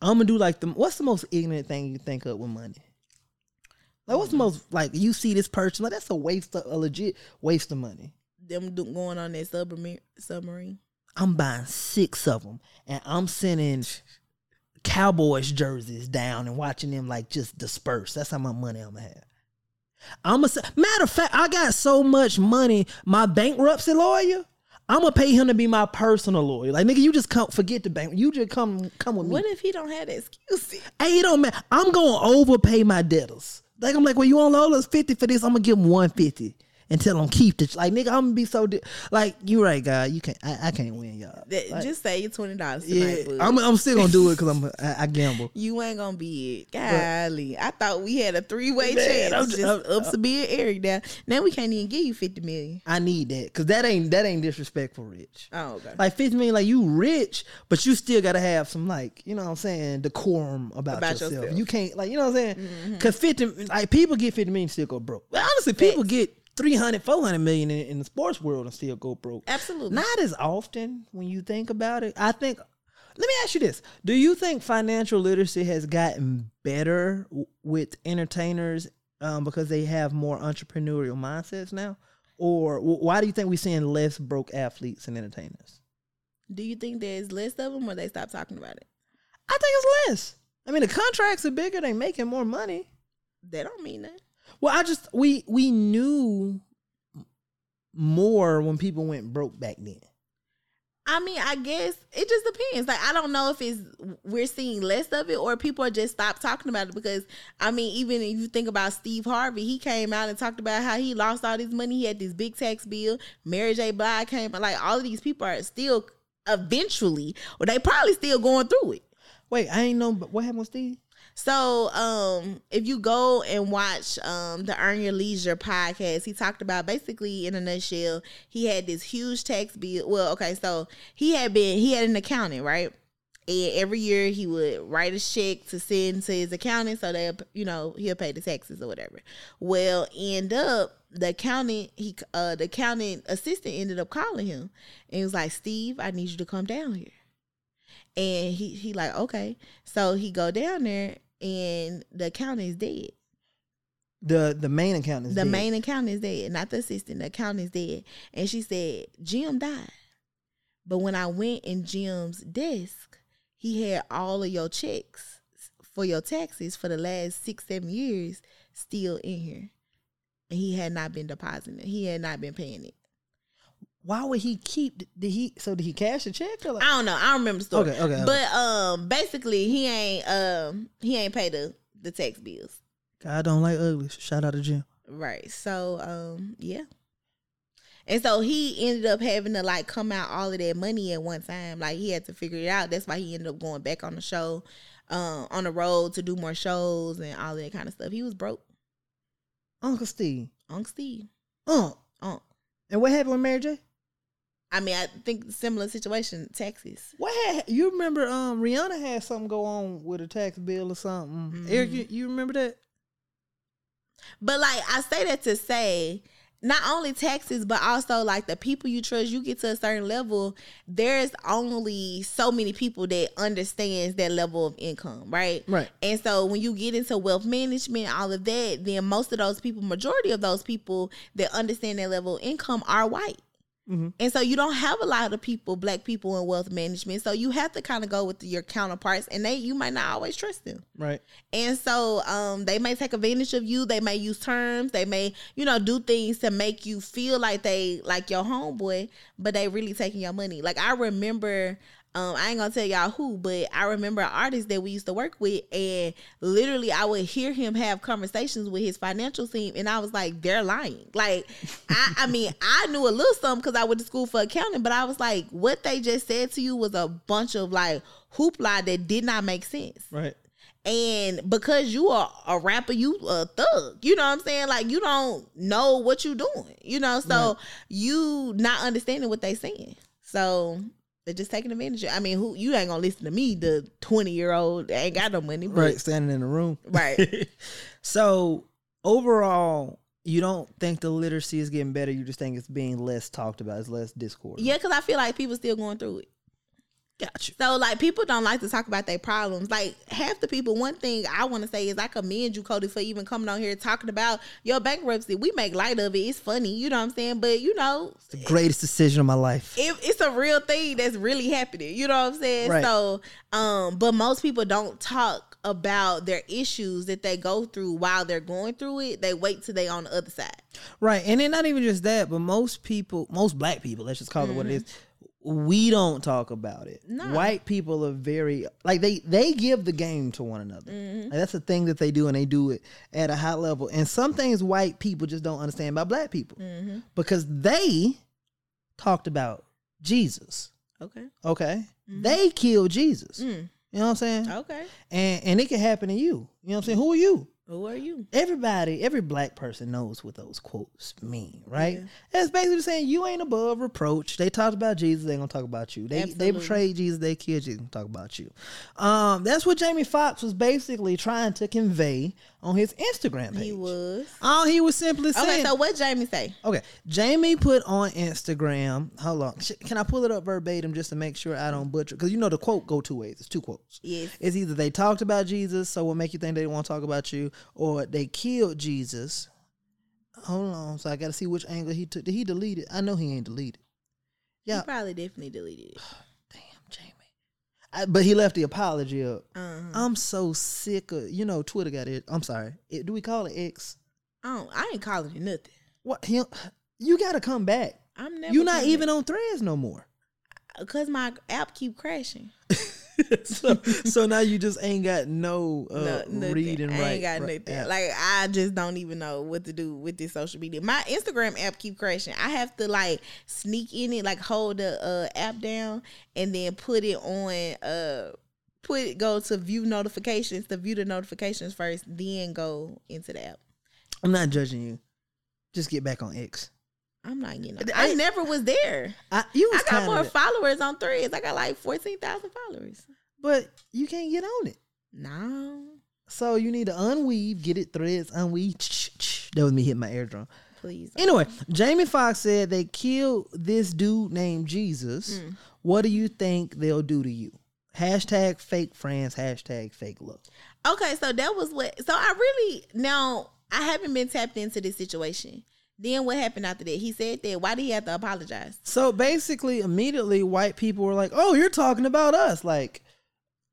I'm gonna do like the what's the most ignorant thing you think of with money? Like what's the mm-hmm. most like you see this person like that's a waste of a legit waste of money. Them do, going on that submarine. Submarine. I'm buying six of them and I'm sending Cowboys jerseys down and watching them like just disperse. That's how much money I'm gonna have. I'm a matter of fact, I got so much money. My bankruptcy lawyer, I'm gonna pay him to be my personal lawyer. Like nigga, you just come forget the bank. You just come come with me. What if he don't have that excuse? Hey, it don't matter. I'm gonna overpay my debtors. Like I'm like, well, you only owe us fifty for this. I'm gonna give him one fifty and tell them keep the like nigga. I'm gonna be so di- like you right, guy. You can't. I, I can't win, y'all. Like, just say you twenty dollars yeah, tonight. I'm, I'm still gonna do it because I'm I, I gamble. You ain't gonna be it. Golly. I thought we had a three way chance. I'm just just- I'm- ups to be Eric now. Now we can't even give you fifty million. I need that because that ain't that ain't disrespectful, rich. Oh, okay. Like fifty million, like you rich, but you still gotta have some like you know what I'm saying decorum about, About yourself. yourself. You can't like you know what I'm saying mm-hmm. because fifty like people get fifty million still go broke. Well, honestly, people get 300, 400 million in, in the sports world and still go broke. Absolutely. Not as often when you think about it. I think. Let me ask you this: Do you think financial literacy has gotten better w- with entertainers um, because they have more entrepreneurial mindsets now, or w- why do you think we're seeing less broke athletes and entertainers? Do you think there's less of them or they stop talking about it? I think it's less. I mean, the contracts are bigger; they making more money. They don't mean that. Well, I just we we knew more when people went broke back then. I mean, I guess it just depends. Like, I don't know if it's we're seeing less of it or people are just stop talking about it because I mean, even if you think about Steve Harvey, he came out and talked about how he lost all this money. He had this big tax bill. Mary J. Blige came, like all of these people are still eventually, or they probably still going through it. Wait, I ain't know. But what happened with Steve? So, um, if you go and watch um the Earn Your Leisure podcast, he talked about basically in a nutshell, he had this huge tax bill. Well, okay, so he had been he had an accountant, right? And every year he would write a check to send to his accountant so that you know he'll pay the taxes or whatever. Well, end up the accountant he uh the accountant assistant ended up calling him and he was like, Steve, I need you to come down here. And he he like, okay. So he go down there and the accountant is dead. The the main account is the dead. main accountant is dead, not the assistant. The accountant is dead. And she said, Jim died. But when I went in Jim's desk, he had all of your checks for your taxes for the last six, seven years still in here. And he had not been depositing it. He had not been paying it. Why would he keep? Did he? So did he cash a check? Or like, I don't know. I don't remember the story. Okay, okay, okay. But um basically he ain't um he ain't paid the, the tax bills. God don't like ugly. Shout out to Jim. Right. So um yeah. And so he ended up having to like come out all of that money at one time. Like he had to figure it out. That's why he ended up going back on the show, um, on the road to do more shows and all that kind of stuff. He was broke. Uncle Steve. Uncle Steve. Uh. Unc. And what happened with Mary J? I mean, I think similar situation, taxes. What had, you remember? Um, Rihanna had something go on with a tax bill or something. Mhm. Eric, you, you remember that? But like I say that to say, not only taxes, but also like the people you trust. You get to a certain level, there's only so many people that understands that level of income, right? Right. And so when you get into wealth management, all of that, then most of those people, majority of those people that understand that level of income are white. Mhm. And so you don't have a lot of people, black people in wealth management. So you have to kind of go with your counterparts and they you might not always trust them. Right. And so um, they may take advantage of you. They may use terms. They may, you know, do things to make you feel like they like your homeboy, but they really taking your money. Like I remember, um, I ain't gonna tell y'all who, but I remember an artist that we used to work with, and literally I would hear him have conversations with his financial team, and I was like, they're lying. Like, I, I mean, I knew a little something because I went to school for accounting, but I was like, what they just said to you was a bunch of like hoopla that did not make sense. Right. And because you are a rapper, you a thug. You know what I'm saying? Like you don't know what you're doing. You know, so you not understanding what they saying. So they're just taking advantage. of I mean, who you ain't gonna listen to me, the 20 year old that ain't got no money. But, Right. Standing in the room. Right. so overall, you don't think the literacy is getting better. You just think it's being less talked about. It's less discourse. Yeah, because I feel like people still going through it. Gotcha. So like people don't like to talk about their problems. Like half the people, one thing I want to say is I commend you, Kody, for even coming on here talking about your bankruptcy. We make light of it. It's funny, you know what I'm saying? But you know, The greatest decision of my life. it, it's a real thing that's really happening. You know what I'm saying? Right. So, um, but most people don't talk about their issues that they go through while they're going through it. They wait till they on the other side. Right. And then not even just that, but most people, most black people, let's just call it what it is. We don't talk about it. No. White people are very like they they give the game to one another. Mm-hmm. Like, that's a thing that they do, and they do it at a high level. And some things white people just don't understand about black people mm-hmm. because they talked about Jesus. Okay. Okay, mm-hmm. they killed Jesus. Mm. You know what I'm saying? Okay. And and it can happen to you. You know what I'm saying? Who are you? Who are you? everybody, every black person knows what those quotes mean, right? It's basically saying you ain't above reproach. They talked about Jesus, they gonna talk about you. They they betrayed Jesus, they killed Jesus, gonna talk about you. Um, that's what Jamie Foxx was basically trying to convey on his Instagram page. He was. All he was simply saying. Okay, so what Jamie say? Okay, Jamie put on Instagram. Hold on, can I pull it up verbatim just to make sure I don't butcher? Because you know the quote go two ways. It's two quotes. Yes. It's either they talked about Jesus, so what make you think they want to talk about you, or they killed Jesus. Hold on, so I got to see which angle he took. Did he delete it? I know he ain't deleted. Yeah, He probably definitely deleted it. I, but he left the apology up. Uh-huh. I'm so sick of you know Twitter got it. I'm sorry. It, do we call it X? I don't. I ain't calling it nothing. What he, you got to come back. I'm never. You're not even on Threads no more. because my app keep crashing. so, so now you just ain't got no, uh, no, nothing. read and I ain't got right nothing. app. Like I just don't even know what to do with this social media. My Instagram app keep crashing. I have to like sneak in it, like hold the uh, app down, and then put it on uh put go to view notifications to view the notifications first, then go into the app. I'm not judging you. Just get back on X. I'm not getting. On. I- I never was there. I, you was I got more followers on Threads. I got like fourteen thousand followers. but you can't get on it. No, So you need to unweave, get it threads, unweave. That was me hitting my air drum. please. Anyway, Jamie Foxx said they killed this dude named Jesus. Mm. What do you think they'll do to you? Hashtag fake friends, hashtag fake love. Okay, so that was what. So I really now I haven't been tapped into this situation. Then what happened after that? He said that. Why did he have to apologize? So basically, immediately, white people were like, "Oh, you're talking about us." Like,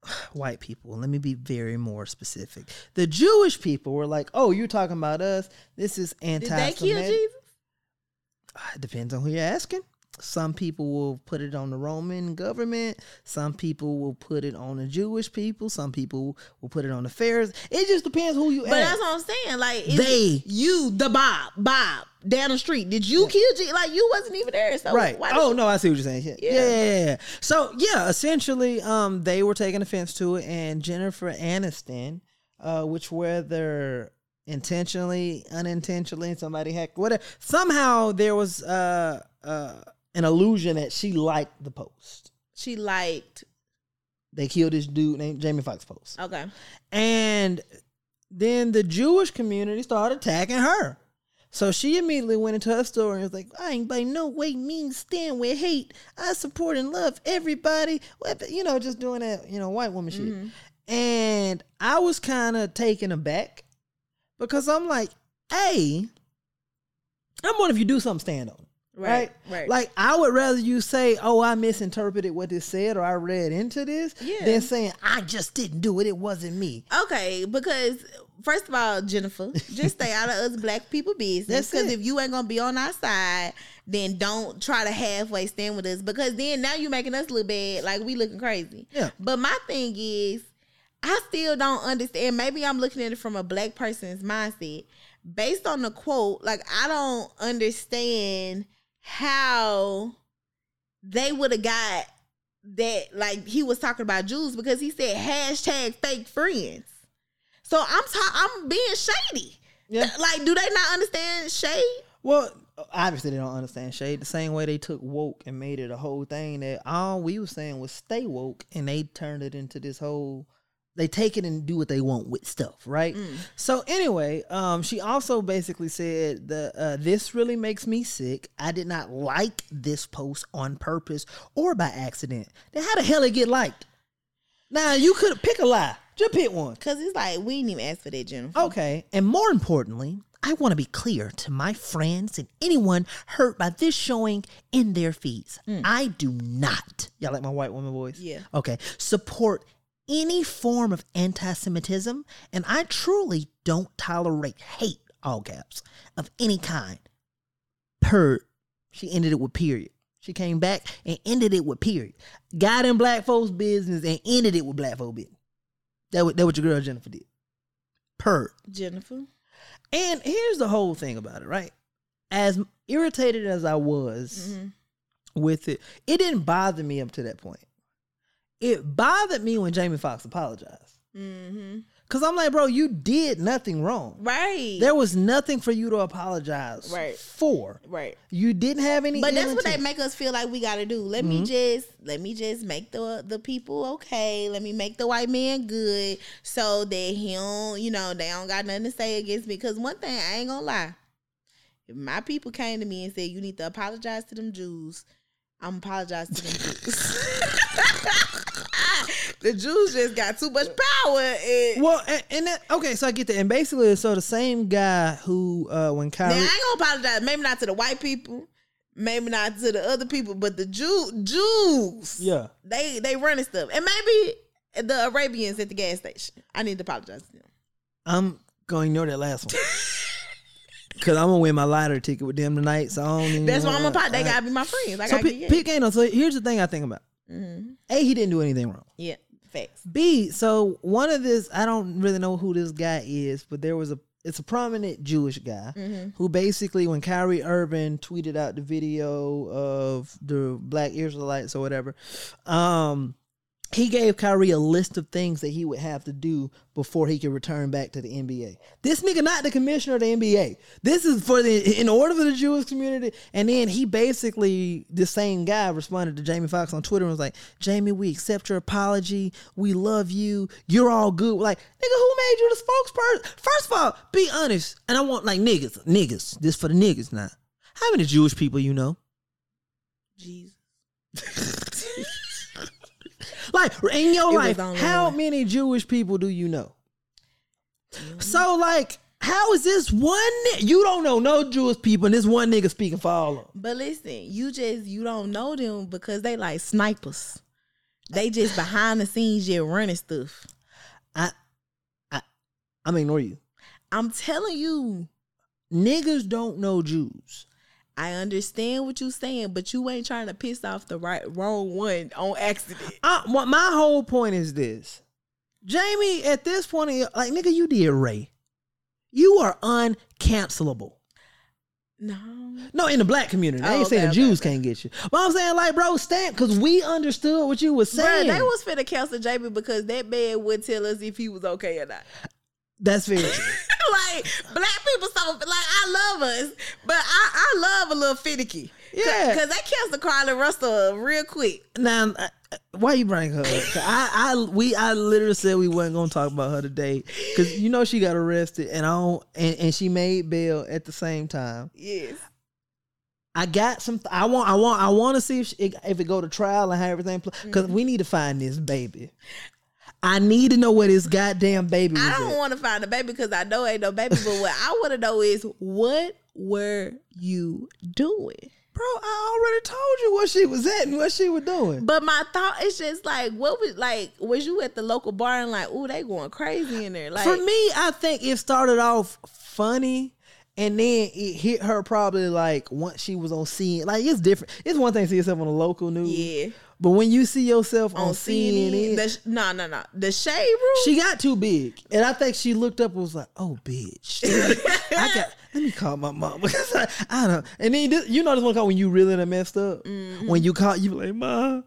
white people. Let me be very more specific. The Jewish people were like, "Oh, you're talking about us. This is Did anti." they kill Jesus? It depends on who you're asking. Some people will put it on the Roman government. Some people will put it on the Jewish people. Some people will put it on the Pharisees. It just depends who you are. But ask. that's what I'm saying. Like They. you, the Bob, Bob down the street. Did you kill Jesus? Like you wasn't even there. So right. Oh did no, I see what you're saying. Yeah. Yeah. Yeah. yeah, yeah, yeah. So yeah, essentially, um, they were taking offense to it, and Jennifer Aniston, uh, which whether intentionally, unintentionally, somebody hacked whatever. Somehow there was uh uh an illusion that she liked the post. she liked? They killed this dude named Jamie Foxx post. Okay. And then the Jewish community started attacking her. So she immediately went into her story and was like, I ain't by no way mean stand with hate. I support and love everybody. You know, just doing that, you know, white woman shit. Mm-hmm. And I was kind of taken aback because I'm like, hey, I'm one if you do something, stand on it. Right, Right. Right. Like I would rather you say, "Oh, I misinterpreted what this said," or "I read into this," Yeah. than saying, "I just didn't do it. It wasn't me." Okay, because first of all, Jennifer, just stay out of us black people business. Because if you ain't gonna be on our side, then don't try to halfway stand with us. Because then now you making us look bad, like we looking crazy. Yeah. But my thing is, I still don't understand. Maybe I'm looking at it from a black person's mindset. Based on the quote, like I don't understand how they would have got that like he was talking about Jews because he said hashtag fake friends. So I'm ta- I'm being shady. Yeah. Like, do they not understand shade? Well, obviously they don't understand shade. The same way they took woke and made it a whole thing that all we were saying was stay woke, and they turned it into this whole. They take it and do what they want with stuff, right? So anyway, um, she also basically said the uh, this really makes me sick. I did not like this post on purpose or by accident. Then how the hell it get liked? Now you could pick a lie. Just pick one. Cause it's like we didn't even ask for that, Jennifer. Okay, and more importantly, I want to be clear to my friends and anyone hurt by this showing in their feeds. I do not, y'all like my white woman voice? Yeah. Okay, support any form of anti Semitism, and I truly don't tolerate hate, all caps, of any kind. Per, she ended it with period. She came back and ended it with period. Got in black folks' business and ended it with black folks' business. That what, that what your girl Jennifer did. Per. Jennifer. And here's the whole thing about it, right? As irritated as I was Mm-hmm. with it, it didn't bother me up to that point. It bothered me when Jamie Foxx apologized. Mm-hmm. Cause I'm like, bro, you did nothing wrong. Right. There was nothing for you to apologize Right. for. right. You didn't have any. But that's what they make us feel like we gotta do. Let Mm-hmm. me just let me just make the the people okay. Let me make the white man good so that he don't, you know, they don't got nothing to say against me. Cause one thing I ain't gonna lie. If my people came to me and said you need to apologize to them Jews, I'm apologize to them Jews. the Jews just got too much power and Well, and, and that, okay, so I get that, and basically, so the same guy who, uh, when Kyrie, Now I ain't gonna apologize. Maybe not to the white people, maybe not to the other people, but the Jew Jews. yeah, They they running stuff. And maybe the Arabians at the gas station. I need to apologize to them. I'm gonna ignore that last one. Cause I'm gonna win my lottery ticket with them tonight, so I don't even. That's why I'm a wanna- pot. They gotta be my friends. I So gotta P- get Pete Kano. So here's the thing I think about. Mm-hmm. A, he didn't do anything wrong. Yeah, facts. B, so one of this, I don't really know who this guy is, but there was a, it's a prominent Jewish guy Mm-hmm. who basically, when Kyrie Irving tweeted out the video of the Black Israelites or whatever, um, he gave Kyrie a list of things that he would have to do before he could return back to the NBA. This nigga not the commissioner of the NBA. This is for the in order for the Jewish community. And then he basically the same guy responded to Jamie Foxx on Twitter and was like, Jamie, we accept your apology. We love you. You're all good. Like, nigga, who made you the spokesperson? First of all, be honest. And I want like niggas, niggas. This for the niggas now. How many Jewish people you know? Jesus. Like in your It life, how one. many Jewish people do you know? Mm-hmm. So like, how is this one? You don't know no Jewish people, and this one nigga speaking for all of them. But listen, you just you don't know them because they like snipers. They just behind the scenes just running stuff. I, I, I'm ignore you. I'm telling you, Niggas don't know Jews. I understand what you're saying, but you ain't trying to piss off the right wrong one on accident. I, my, whole point is this, Jamie. At this point, like nigga, you did Ray. You are uncancelable. No. No, in the black community. I Oh, ain't saying okay, the okay, Jews can't get you. But I'm saying, like, bro, stamp, because we understood what you was Bruh, saying. they was finna cancel Jamie because that man would tell us if he was okay or not. That's very true. like black people so like I love us, but I, I love a little finicky. Yeah. Cause they canceled Carlee Russell real quick. Now, uh, why you bring her? up? I, I, we, I literally said we wasn't gonna talk about her today because you know she got arrested and I don't, and, and she made bail at the same time. Yes. I got some. I want. I want. I want to see if she, if it go to trial and how everything. Because Mm-hmm. we need to find this baby. I need to know where this goddamn baby I don't want to find a baby because I know ain't no baby. But what I want to know is what were you doing? Bro, I already told you what she was at and what she was doing. But my thought is just like, what was like? Was you at the local bar and like, ooh, they going crazy in there? Like, For me, I think it started off funny. And then it hit her probably like once she was on scene. Like it's different. It's one thing to see yourself on the local news. yeah, But when you see yourself on, on CNN. The, sh- no, no, no. The shade room. she got too big. And I think she looked up and was like, oh, bitch. I got, let me call my mom. Because I, don't know. And then this, you know this one call when you really done messed up? Mm-hmm. When you call, you be like, Mom,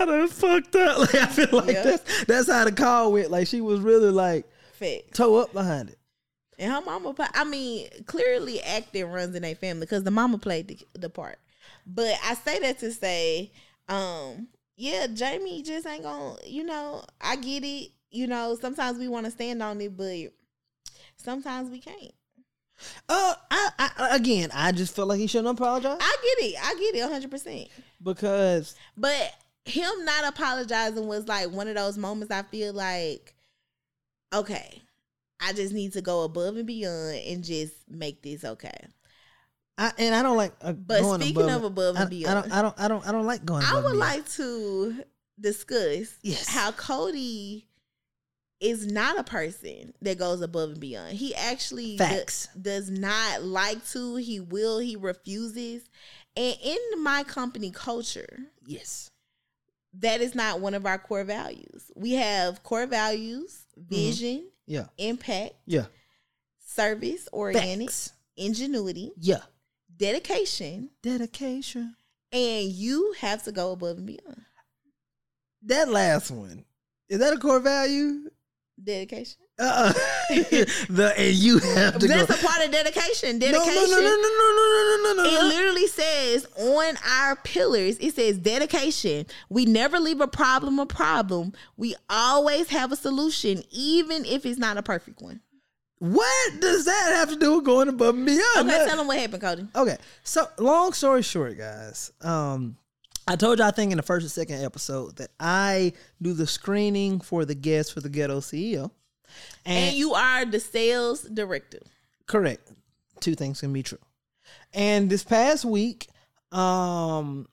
I done fucked up. Like, I feel like Yeah. that's, that's how the call went. Like, she was really like Fact. toe up behind it. And her mama, I mean, clearly acting runs in their family because the mama played the, the part. But I say that to say, um, yeah, Jamie just ain't gonna, you know, I get it. You know, sometimes we want to stand on it, but sometimes we can't. Uh, I, I again, I just feel like he shouldn't apologize I get it. I get it 100%. because But him not apologizing was like one of those moments I feel like, okay, I just need to go above and beyond and just make this okay. I and I don't like. Uh, But speaking above of above and I, I don't, I don't, I don't, I don't like going. I would and like to discuss Yes. how Kody is not a person that goes above and beyond. He actually Facts. does not like to. He will. He refuses. And in my company culture, Yes. that is not one of our core values. We have core values: Mm-hmm. vision, Yeah. impact, Yeah. service oriented, Facts. ingenuity, Yeah. Dedication, Dedication. and you have to go above and beyond. That last one is that a core value? Dedication. Uh, the and you have to That's go. a part of dedication. no, Dedication. no, no, no, no, no, no, no, no, It no. literally says on our pillars, it says dedication. We never leave a problem a problem. We always have a solution, even if it's not a perfect one. What does that have to do with going above and beyond? Okay, That- tell them what happened, Kody. Okay, so long story short, guys. Um, I told you I think in the first and second episode that I do the screening for the guests for the Ghetto CEO, and, And you are the sales director. correct, two things can be true. And this past week, um,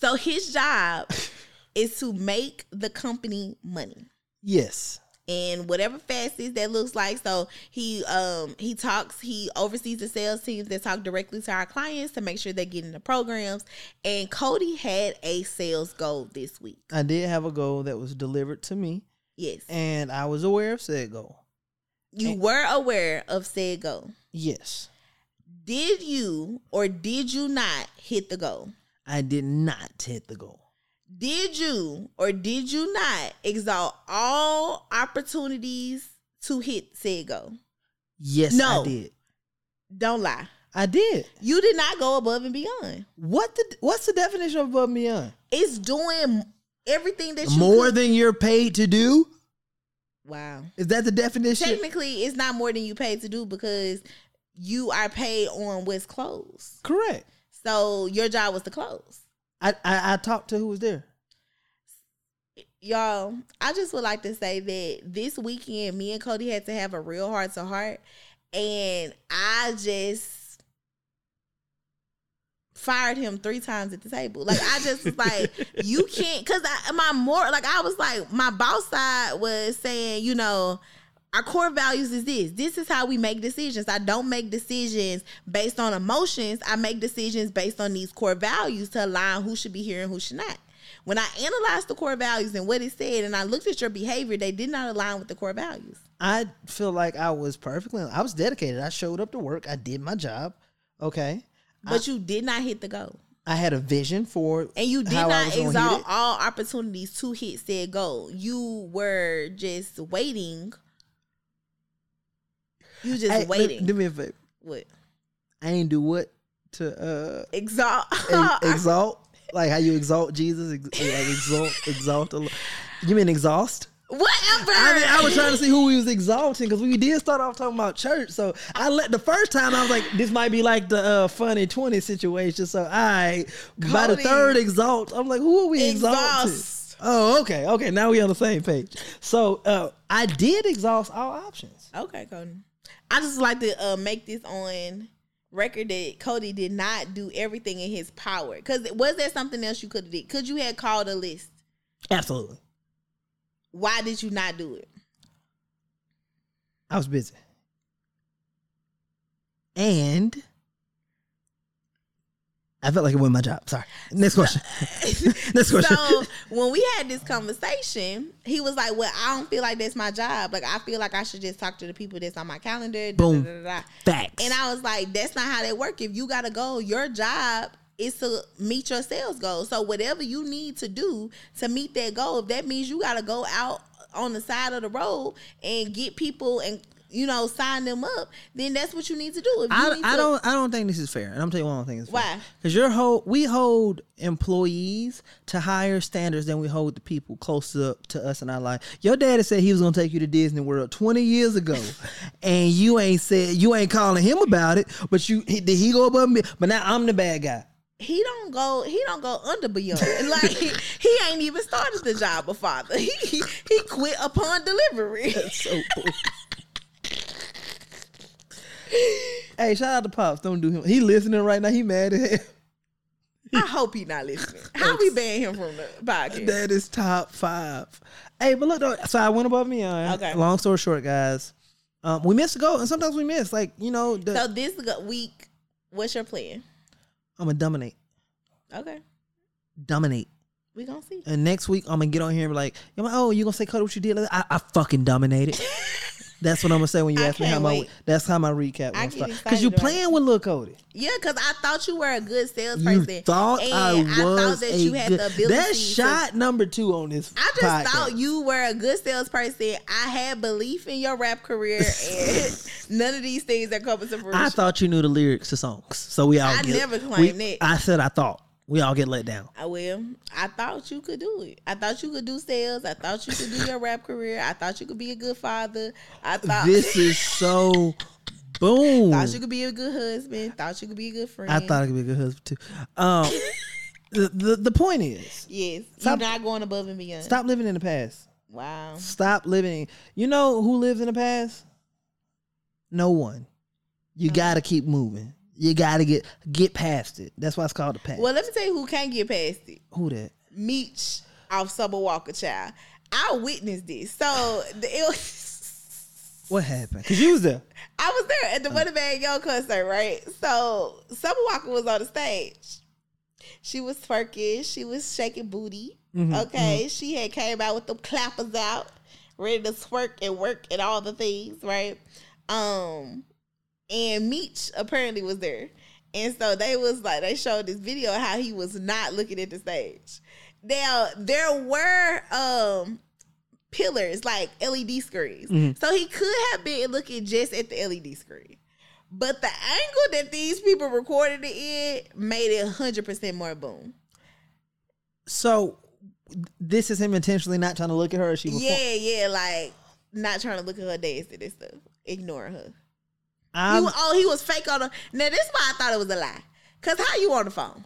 So his job is to make the company money. yes, and whatever facets that looks like. So he um he talks, he oversees the sales teams that talk directly to our clients to make sure they get the programs. And Cody had a sales goal this week. I did have a goal that was delivered to me, Yes. and I was aware of said goal. You were aware of said goal. Yes, Did you or did you not hit the goal? I did not hit the goal. Did you or did you not exalt all opportunities to hit said goal? Yes, No. I did. Don't lie. I did. You did not go above and beyond. What the what's the definition of above and beyond? It's doing everything that you More could- than you're paid to do? Wow. Is that the definition? Technically, it's not more than you paid to do because you are paid on what's closed. Correct. So your job was to close. I, I I talked to who was there. Y'all, I just would like to say that this weekend, me and Kody had to have a real heart to heart. And I just fired him three times at the table. Like I just was like, you can't cause I my more like I was like, my boss side was saying, you know, our core values is this. This is how we make decisions. I don't make decisions based on emotions. I make decisions based on these core values to align who should be here and who should not. When I analyzed the core values and what it said, and I looked at your behavior, they did not align with the core values. I feel like I was perfectly I was dedicated. I showed up to work. I did my job. Okay. But you did not hit the goal. I had a vision for And you did not was gonna hit exalt it. all opportunities to hit said goal. You were just waiting. You just let- waiting. Do me a favor. what? I ain't do what to uh Exalt. ex- exalt like how you exalt Jesus, ex- like exalt, exalt. a You mean exhaust? Whatever. I mean, I was trying to see who we was exalting because we did start off talking about church. So I let the first time I was like, this might be like the uh, funny twenty situation. So I by the third exalt, I'm like, who are we exalting? Oh, okay, okay. Now we on the same page. So uh, I did exhaust all options. Okay, Kody. I just like to uh, make this on record that Kody did not do everything in his power. Cause was there something else you could have did? Could you have called a list? Absolutely, Why did you not do it? I was busy, and I felt like it wasn't my job. Sorry. Next question. Next question. So when we had this conversation, he was like, "Well, I don't feel like that's my job. Like I feel like I should just talk to the people that's on my calendar." Boom. da, da, da, da." Facts. And I was like, "That's not how that work. If you gotta go, your job is to meet your sales goal. So whatever you need to do to meet that goal, if that means you gotta go out on the side of the road and get people and you know sign them up, then that's what you need to do. If you I, I to- don't I don't think this is fair, and I'm telling you one thing is Why? Because your whole we hold employees to higher standards than we hold the people close up to us in our life. Your daddy said he was gonna take you to Disney World 20 years ago, and you ain't said you ain't calling him about it. But you he, did he go above me? But now I'm the bad guy. he don't go he don't go under beyond like he ain't even started the job of father he he quit upon delivery So. hey, shout out to pops. Don't do him. He listening right now. He mad at him. i hope he not listening how we ban him from the podcast That is top five. Hey, but look, though, so I went above me on. Okay. Long story short, guys, um, we missed a goal, and sometimes we miss. Like you know, the, so this week what's your plan I'm gonna dominate, okay dominate. we gonna see And next week, I'm gonna get on here and be like, oh, you gonna say Kody what you did? I, I fucking dominated. That's what I'm gonna say when you I ask me how my. That's how my recap I gonna start. Because you playing with Lil Kody. yeah because i thought you were a good You salesperson thought and I was thought that a you had good- the ability That's to- shot number two on this. I just podcast. thought you were a good salesperson. I had belief in your rap career, and none of these things are coming to fruition. I thought you knew the lyrics to songs, so we all. I never we- claimed that. I said I thought we all get let down. I will. I thought you could do it. I thought you could do sales. I thought you could do your rap career. I thought you could be a good father. I thought This is so boom. thought you could be a good husband. Thought you could be a good friend. I thought I could be a good husband too. Um, the, the the point is, yes. Stop- You're not going above and beyond. stop living in the past. Wow. Stop living. You know who lives in the past? No one. You gotta keep moving. You gotta get get past it. That's why it's called the past. Well, let me tell you who can't get past it. Who that? Meech off Summer Walker Child. I witnessed this. So the, it was, What happened? Cause you was there. I was there at the Moneybagg Yo concert, right? So Summer Walker was on the stage. She was twerking. She was shaking booty. okay, she had came out with them clappers out, ready to twerk and work and all the things, right? Um, and Meech apparently was there, and so they was like they showed this video how he was not looking at the stage. Now there were um pillars like LED screens, Mm-hmm. so he could have been looking just at the LED screen. But the angle that these people recorded it in made it hundred percent more boom. So this is him intentionally not trying to look at her. Or she was Yeah, yeah, like not trying to look at her dancing and stuff, ignoring her. He was, oh, he was fake on the. Now this is why I thought it was a lie. Cause how you on the phone?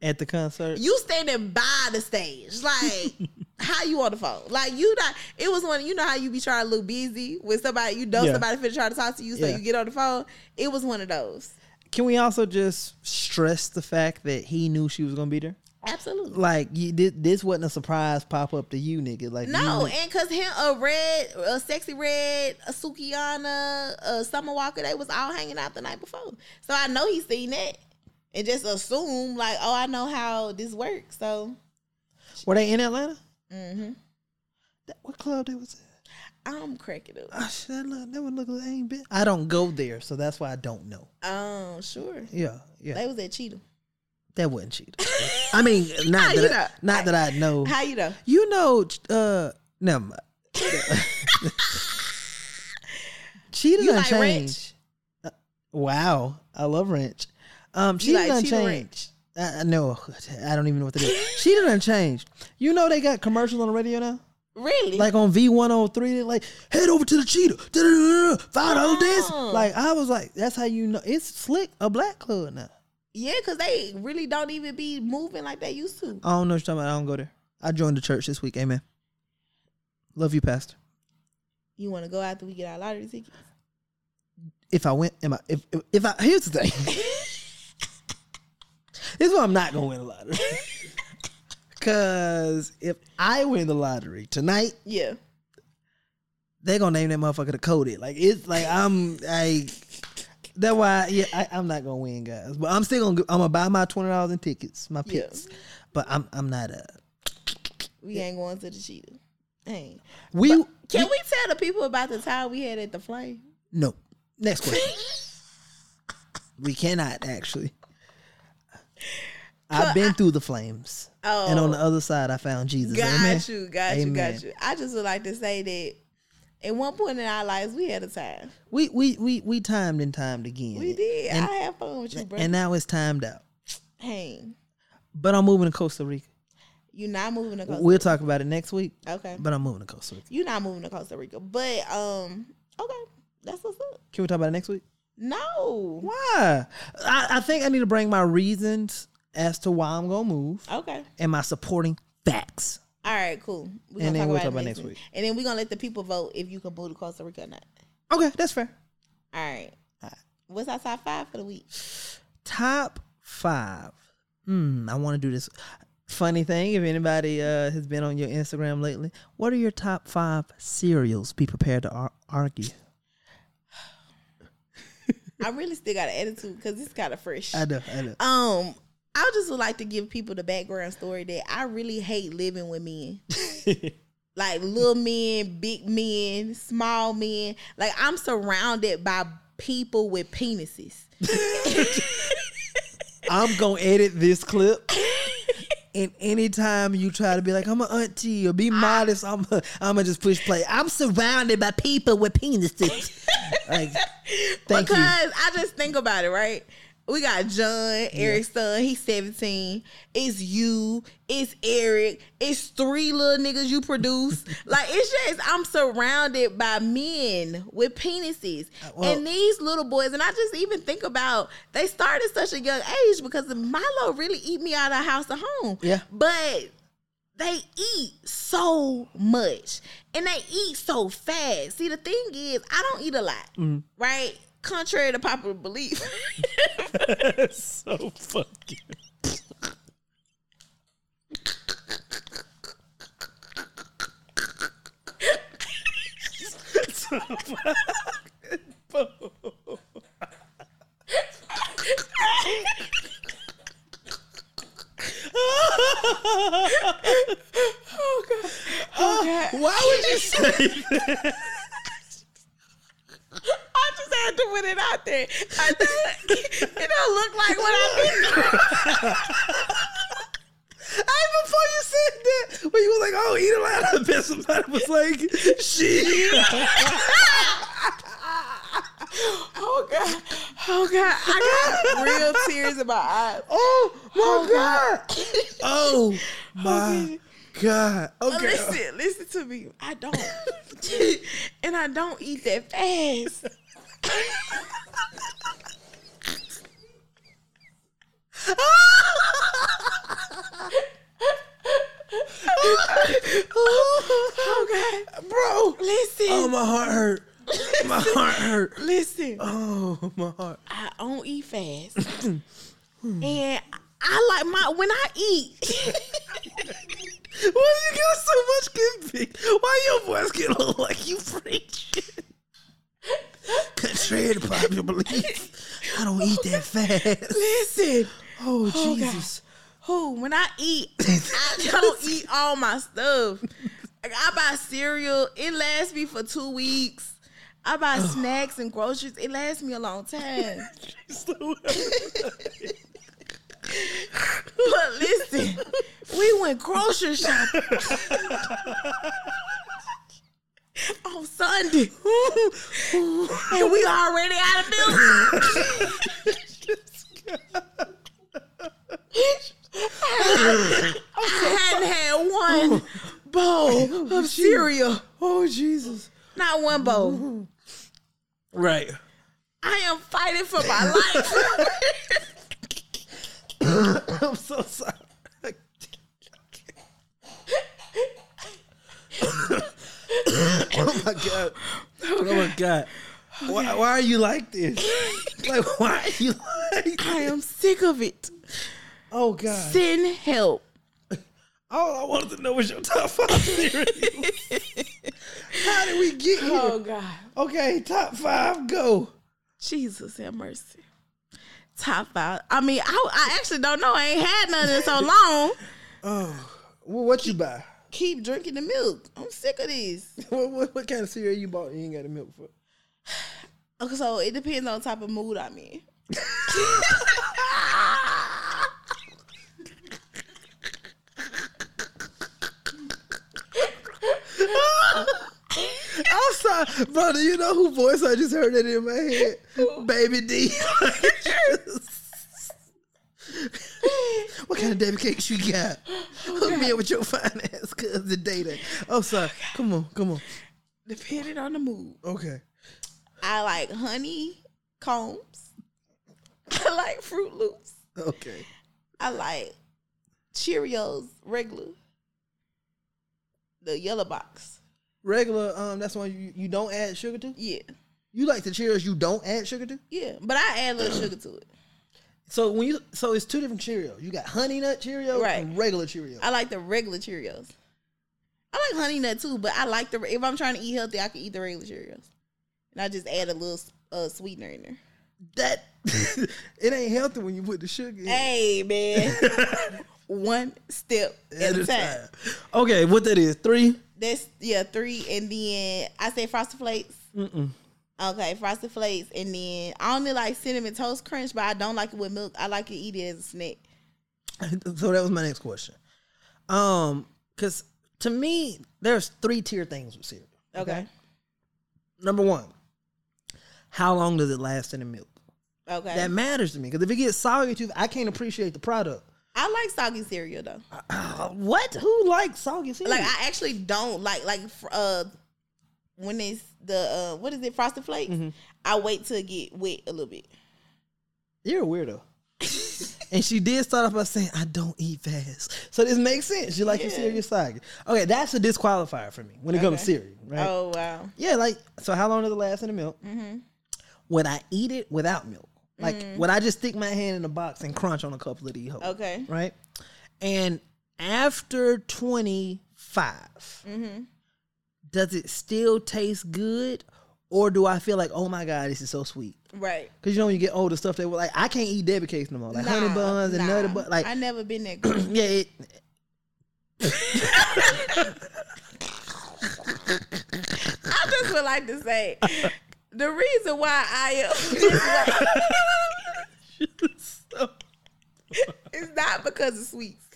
at the concert. You standing by the stage, like how you on the phone? Like you not. It was one. You know how you be trying to look busy with somebody. You know Yeah. somebody finna try to talk to you, so Yeah. you get on the phone. It was one of those. Can we also just stress the fact that he knew she was gonna be there? Absolutely. Like you did. This wasn't a surprise pop up to you, nigga. Like No, you, and cause him a red, a Sexyy Red, a Sukihana, a Summer Walker, they was all hanging out the night before. So I know he seen that. And just assume like, oh, I know how this works. So were they in Atlanta? Mm-hmm. That, what club they was at? I'm cracking up. Shit, that look, that would look like ain't been. I don't go there, so that's why I don't know. Oh, sure. Yeah, yeah, They was at Cheetah. That wasn't cheating. I mean, not that, know? I, not that I know. How you know? You know, uh, never mind. You done like changed. Ranch? Wow, I love Ranch. Um, Cheetah like Cheetah. I, I know. I don't even know what to do. Cheetah done changed. You know they got commercials on the radio now. Really? Like on V one hundred three, like head over to the Cheetah, five dollar dance. Oh. Like I was like, that's how you know it's slick a black club now. Yeah, because they really don't even be moving like they used to. I don't know what you're talking about. I don't go there. I joined the church this week. Amen. Love you, Pastor. You want to go after we get our lottery tickets? if I went, am I? If if, if I here's the thing. this is why I'm not gonna win the lottery. Cause if I win the lottery tonight, Yeah. they're gonna name that motherfucker the coded. Like it's like I'm like that's why yeah I, I'm not gonna win, guys. But I'm still gonna I'm gonna buy my twenty dollars in tickets, my Yeah. picks. But I'm I'm not a. We ain't going to the Cheetah. Ain't. we Can we tell the people about the time we had at the Flame? no. Next question. we cannot actually. I've been through the flames. Oh, And on the oh. other side, I found Jesus. got Amen. you, got you, got you. I just would like to say that at one point in our lives, we had a time. We we we we timed and timed again. We did. And, I had fun with you, bro. and now it's timed out. hey, But I'm moving to Costa Rica. you're not moving to Costa Rica. We'll talk about it next week. Okay. But I'm moving to Costa Rica. You're not moving to Costa Rica. But um, okay. That's what's up. Can we talk about it next week? No. Why? I, I think I need to bring my reasons as to why I'm gonna move Okay. and my supporting facts. All right, cool. We're And gonna then talk we'll about, talk it about next next week. week. And then we're gonna let the people vote if you can move to Costa Rica or not. Okay, that's fair. All right. All right. What's our top five for the week? Top five. Hmm, I want to do this. Funny thing, if anybody uh, has been on your Instagram lately, what are your top five cereals? Be prepared to ar- argue. I really still got an attitude because it's kind of fresh. I know, I know. Um, I just would like to give people the background story that I really hate living with men. like little men, big men, small men. Like I'm surrounded by people with penises. I'm gonna edit this clip. And anytime you try to be like, I'm an auntie or be modest, I'm I'm gonna just push play. I'm surrounded by people with penises. like, thank because you. I just think about it, right? We got John, Eric's son, he's 17. It's you, it's Eric, it's three little niggas you produce. like it's just I'm surrounded by men with penises. Uh, well- and these little boys, and I just even think about they start at such a young age because Milo really eat me out of house to home. Yeah. But they eat so much and they eat so fast. See, the thing is, I don't eat a lot, Mm. right? Contrary to popular belief. so fucking. Oh, Why would you say that? I just had to put it out there. I know it, it don't look like what I've been through. Hey, before you said that, when you was like, "Oh, eat a lot," I bet somebody was like, "She." Oh god. Oh god. I got real tears in my eyes. Oh my Oh, god! Oh my god! Oh, Okay. listen, listen to me. I don't. and I don't eat that fast. oh God. bro. Listen. Oh my heart hurt. My heart hurt. listen. Oh my heart. I don't eat fast. and I like my when I eat. Why you got so much giving? Why your voice get look like you preaching? Contrary to popular belief, I don't eat that fast. listen. Oh, Oh, Jesus. Who when I eat, I don't eat all my stuff. Like I buy cereal, it lasts me for two weeks. I buy snacks and groceries, it lasts me a long time. But listen, we went grocery shopping on Sunday, and we already out of milk. I hadn't had one bowl oh, of oh, cereal, oh, Jesus. not one bowl. Right. I am fighting for my life. I'm so sorry. oh my god. Oh my god. Why, why are you like this? Like why are you like I am sick of it. Oh god. Send help. All I wanted to know was your top five cereals. How did we get here? Oh God. Okay, top five, go. Jesus have mercy. Top five. I mean, I, I actually don't know. I ain't had none in so long. Oh, well, what you buy? Keep drinking the milk. I'm sick of this. What, what, what kind of cereal you bought? and You ain't got the milk for. Okay, so it depends on the type of mood I'm in. I'm sorry, brother. You know who voice I just heard it in my head? Baby D. what kind of David cakes you got? Hook me up with your finance cause the Data. Oh, sorry. Come on, come on. Depending on the mood. Okay. I like honey combs. I like Froot Loops. Okay. I like Cheerios regular. The yellow box. Regular, um, that's one you, you don't add sugar to? Yeah. You like the Cheerios you don't add sugar to? Yeah. But I add a little sugar to it. So when you so it's two different Cheerios. You got honey nut Cheerios Right. and regular Cheerios. I like the regular Cheerios. I like honey nut too, but I like the if I'm trying to eat healthy, I can eat the regular Cheerios. And I just add a little uh, sweetener in there. that it ain't healthy when you put the sugar in. Hey man. One step at, a time. Okay, what that is? Three? That's yeah, three, and then I say frosted flakes. Mm-mm. Okay, frosted flakes, and then I only like cinnamon toast crunch, but I don't like it with milk. I like to eat it as a snack. So that was my next question. Um, because to me, there's three tier things with cereal. Okay. Number one, how long does it last in the milk? Okay. That matters to me because if it gets soggy too, I can't appreciate the product. I like soggy cereal though. Uh, what? Who likes soggy cereal? Like I actually don't like like uh when it's the uh what is it frosted flakes. Mm-hmm. I wait to get wet a little bit. You're a weirdo. and she did start off by saying, I don't eat fast. So this makes sense. You like your Yeah. cereal soggy. Okay, that's a disqualifier for me when it comes to cereal, right? Oh wow. Yeah, like, so how long does it last in the milk? Mm-hmm. Would I eat it without milk? Like, would I just stick my hand in the box and crunch on a couple of these hoes? Okay. Right? And after 25, Mm-hmm. does it still taste good? Or do I feel like, oh my God, this is so sweet? Right. Because you know when you get older stuff, they were like, I can't eat Debbie cakes no more. Like honey Nah, buns and nutty nah. buns. Like, I never been that girl. yeah, it, I just would like to say the reason why I am this so- is not because of sweets.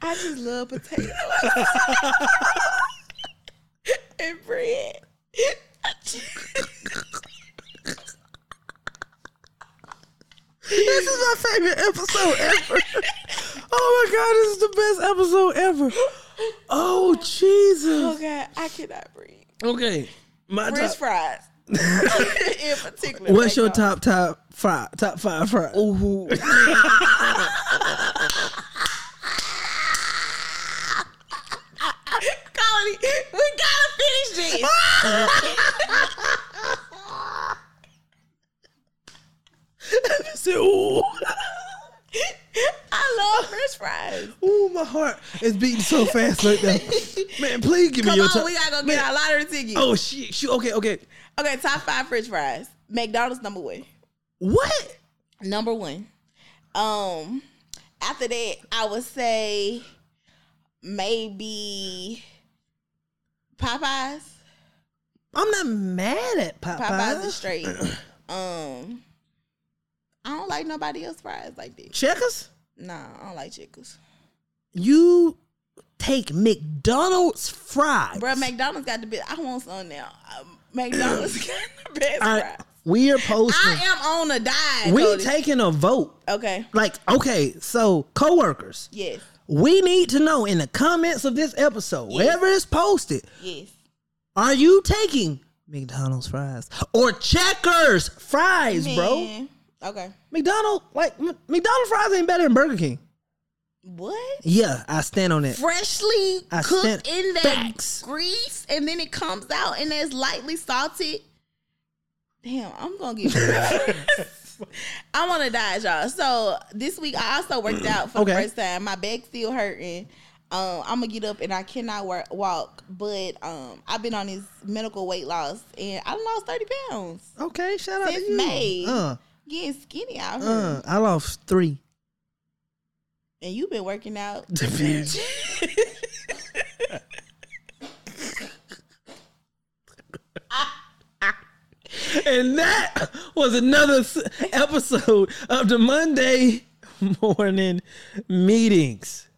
I just love potatoes and bread. This is my favorite episode ever. Oh my god, this is the best episode ever. Oh Jesus. Oh God, I cannot breathe. Okay, my French top. fries, in particular. What's your top top five top five fries? Ooh. Kody, we gotta finish this. I love French fries. ooh, my heart is beating so fast right now. Man, please give me a. Come your on, top. we gotta go get Man, our lottery ticket. Oh shit, shoot. Okay, okay. Okay, top five French fries. McDonald's number one. What? Number one. Um, after that, I would say maybe Popeyes. I'm not mad at Popeyes. Popeyes is straight. um, I don't like nobody else fries like that. Checkers. Nah, I don't like chickens. You take McDonald's fries. Bro, McDonald's got the best. I want some now. Um, McDonald's got the best right, fries. we are posting. I am on a diet. we Kody. taking a vote. okay. Like, okay, so coworkers, Yes. we need to know in the comments of this episode, wherever it's posted, Yes. are you taking McDonald's fries or Checkers fries, bro? Okay. McDonald, like M- McDonald's fries ain't better than Burger King. What? Yeah, I stand on that. Freshly I cooked stand- in that Facts. grease, and then it comes out and it's lightly salted. Damn, I'm gonna get. I'm on a diet, y'all. So this week I also worked out for Okay. the first time. My back still hurting. Um, I'm gonna get up and I cannot work, walk, but um, I've been on this medical weight loss and I lost 30 pounds. Okay, shout out Since to you. May. Uh, Getting skinny out here, uh, I lost three. and you've been working out. And that was another episode of the Monday morning meetings.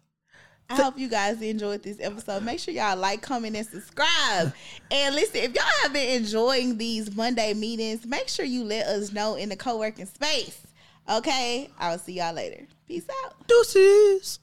I hope you guys enjoyed this episode. Make sure y'all like, comment, and subscribe. And listen, if y'all have been enjoying these Monday meetings, make sure you let us know in the co working space. Okay? I'll see y'all later. Peace out. Deuces.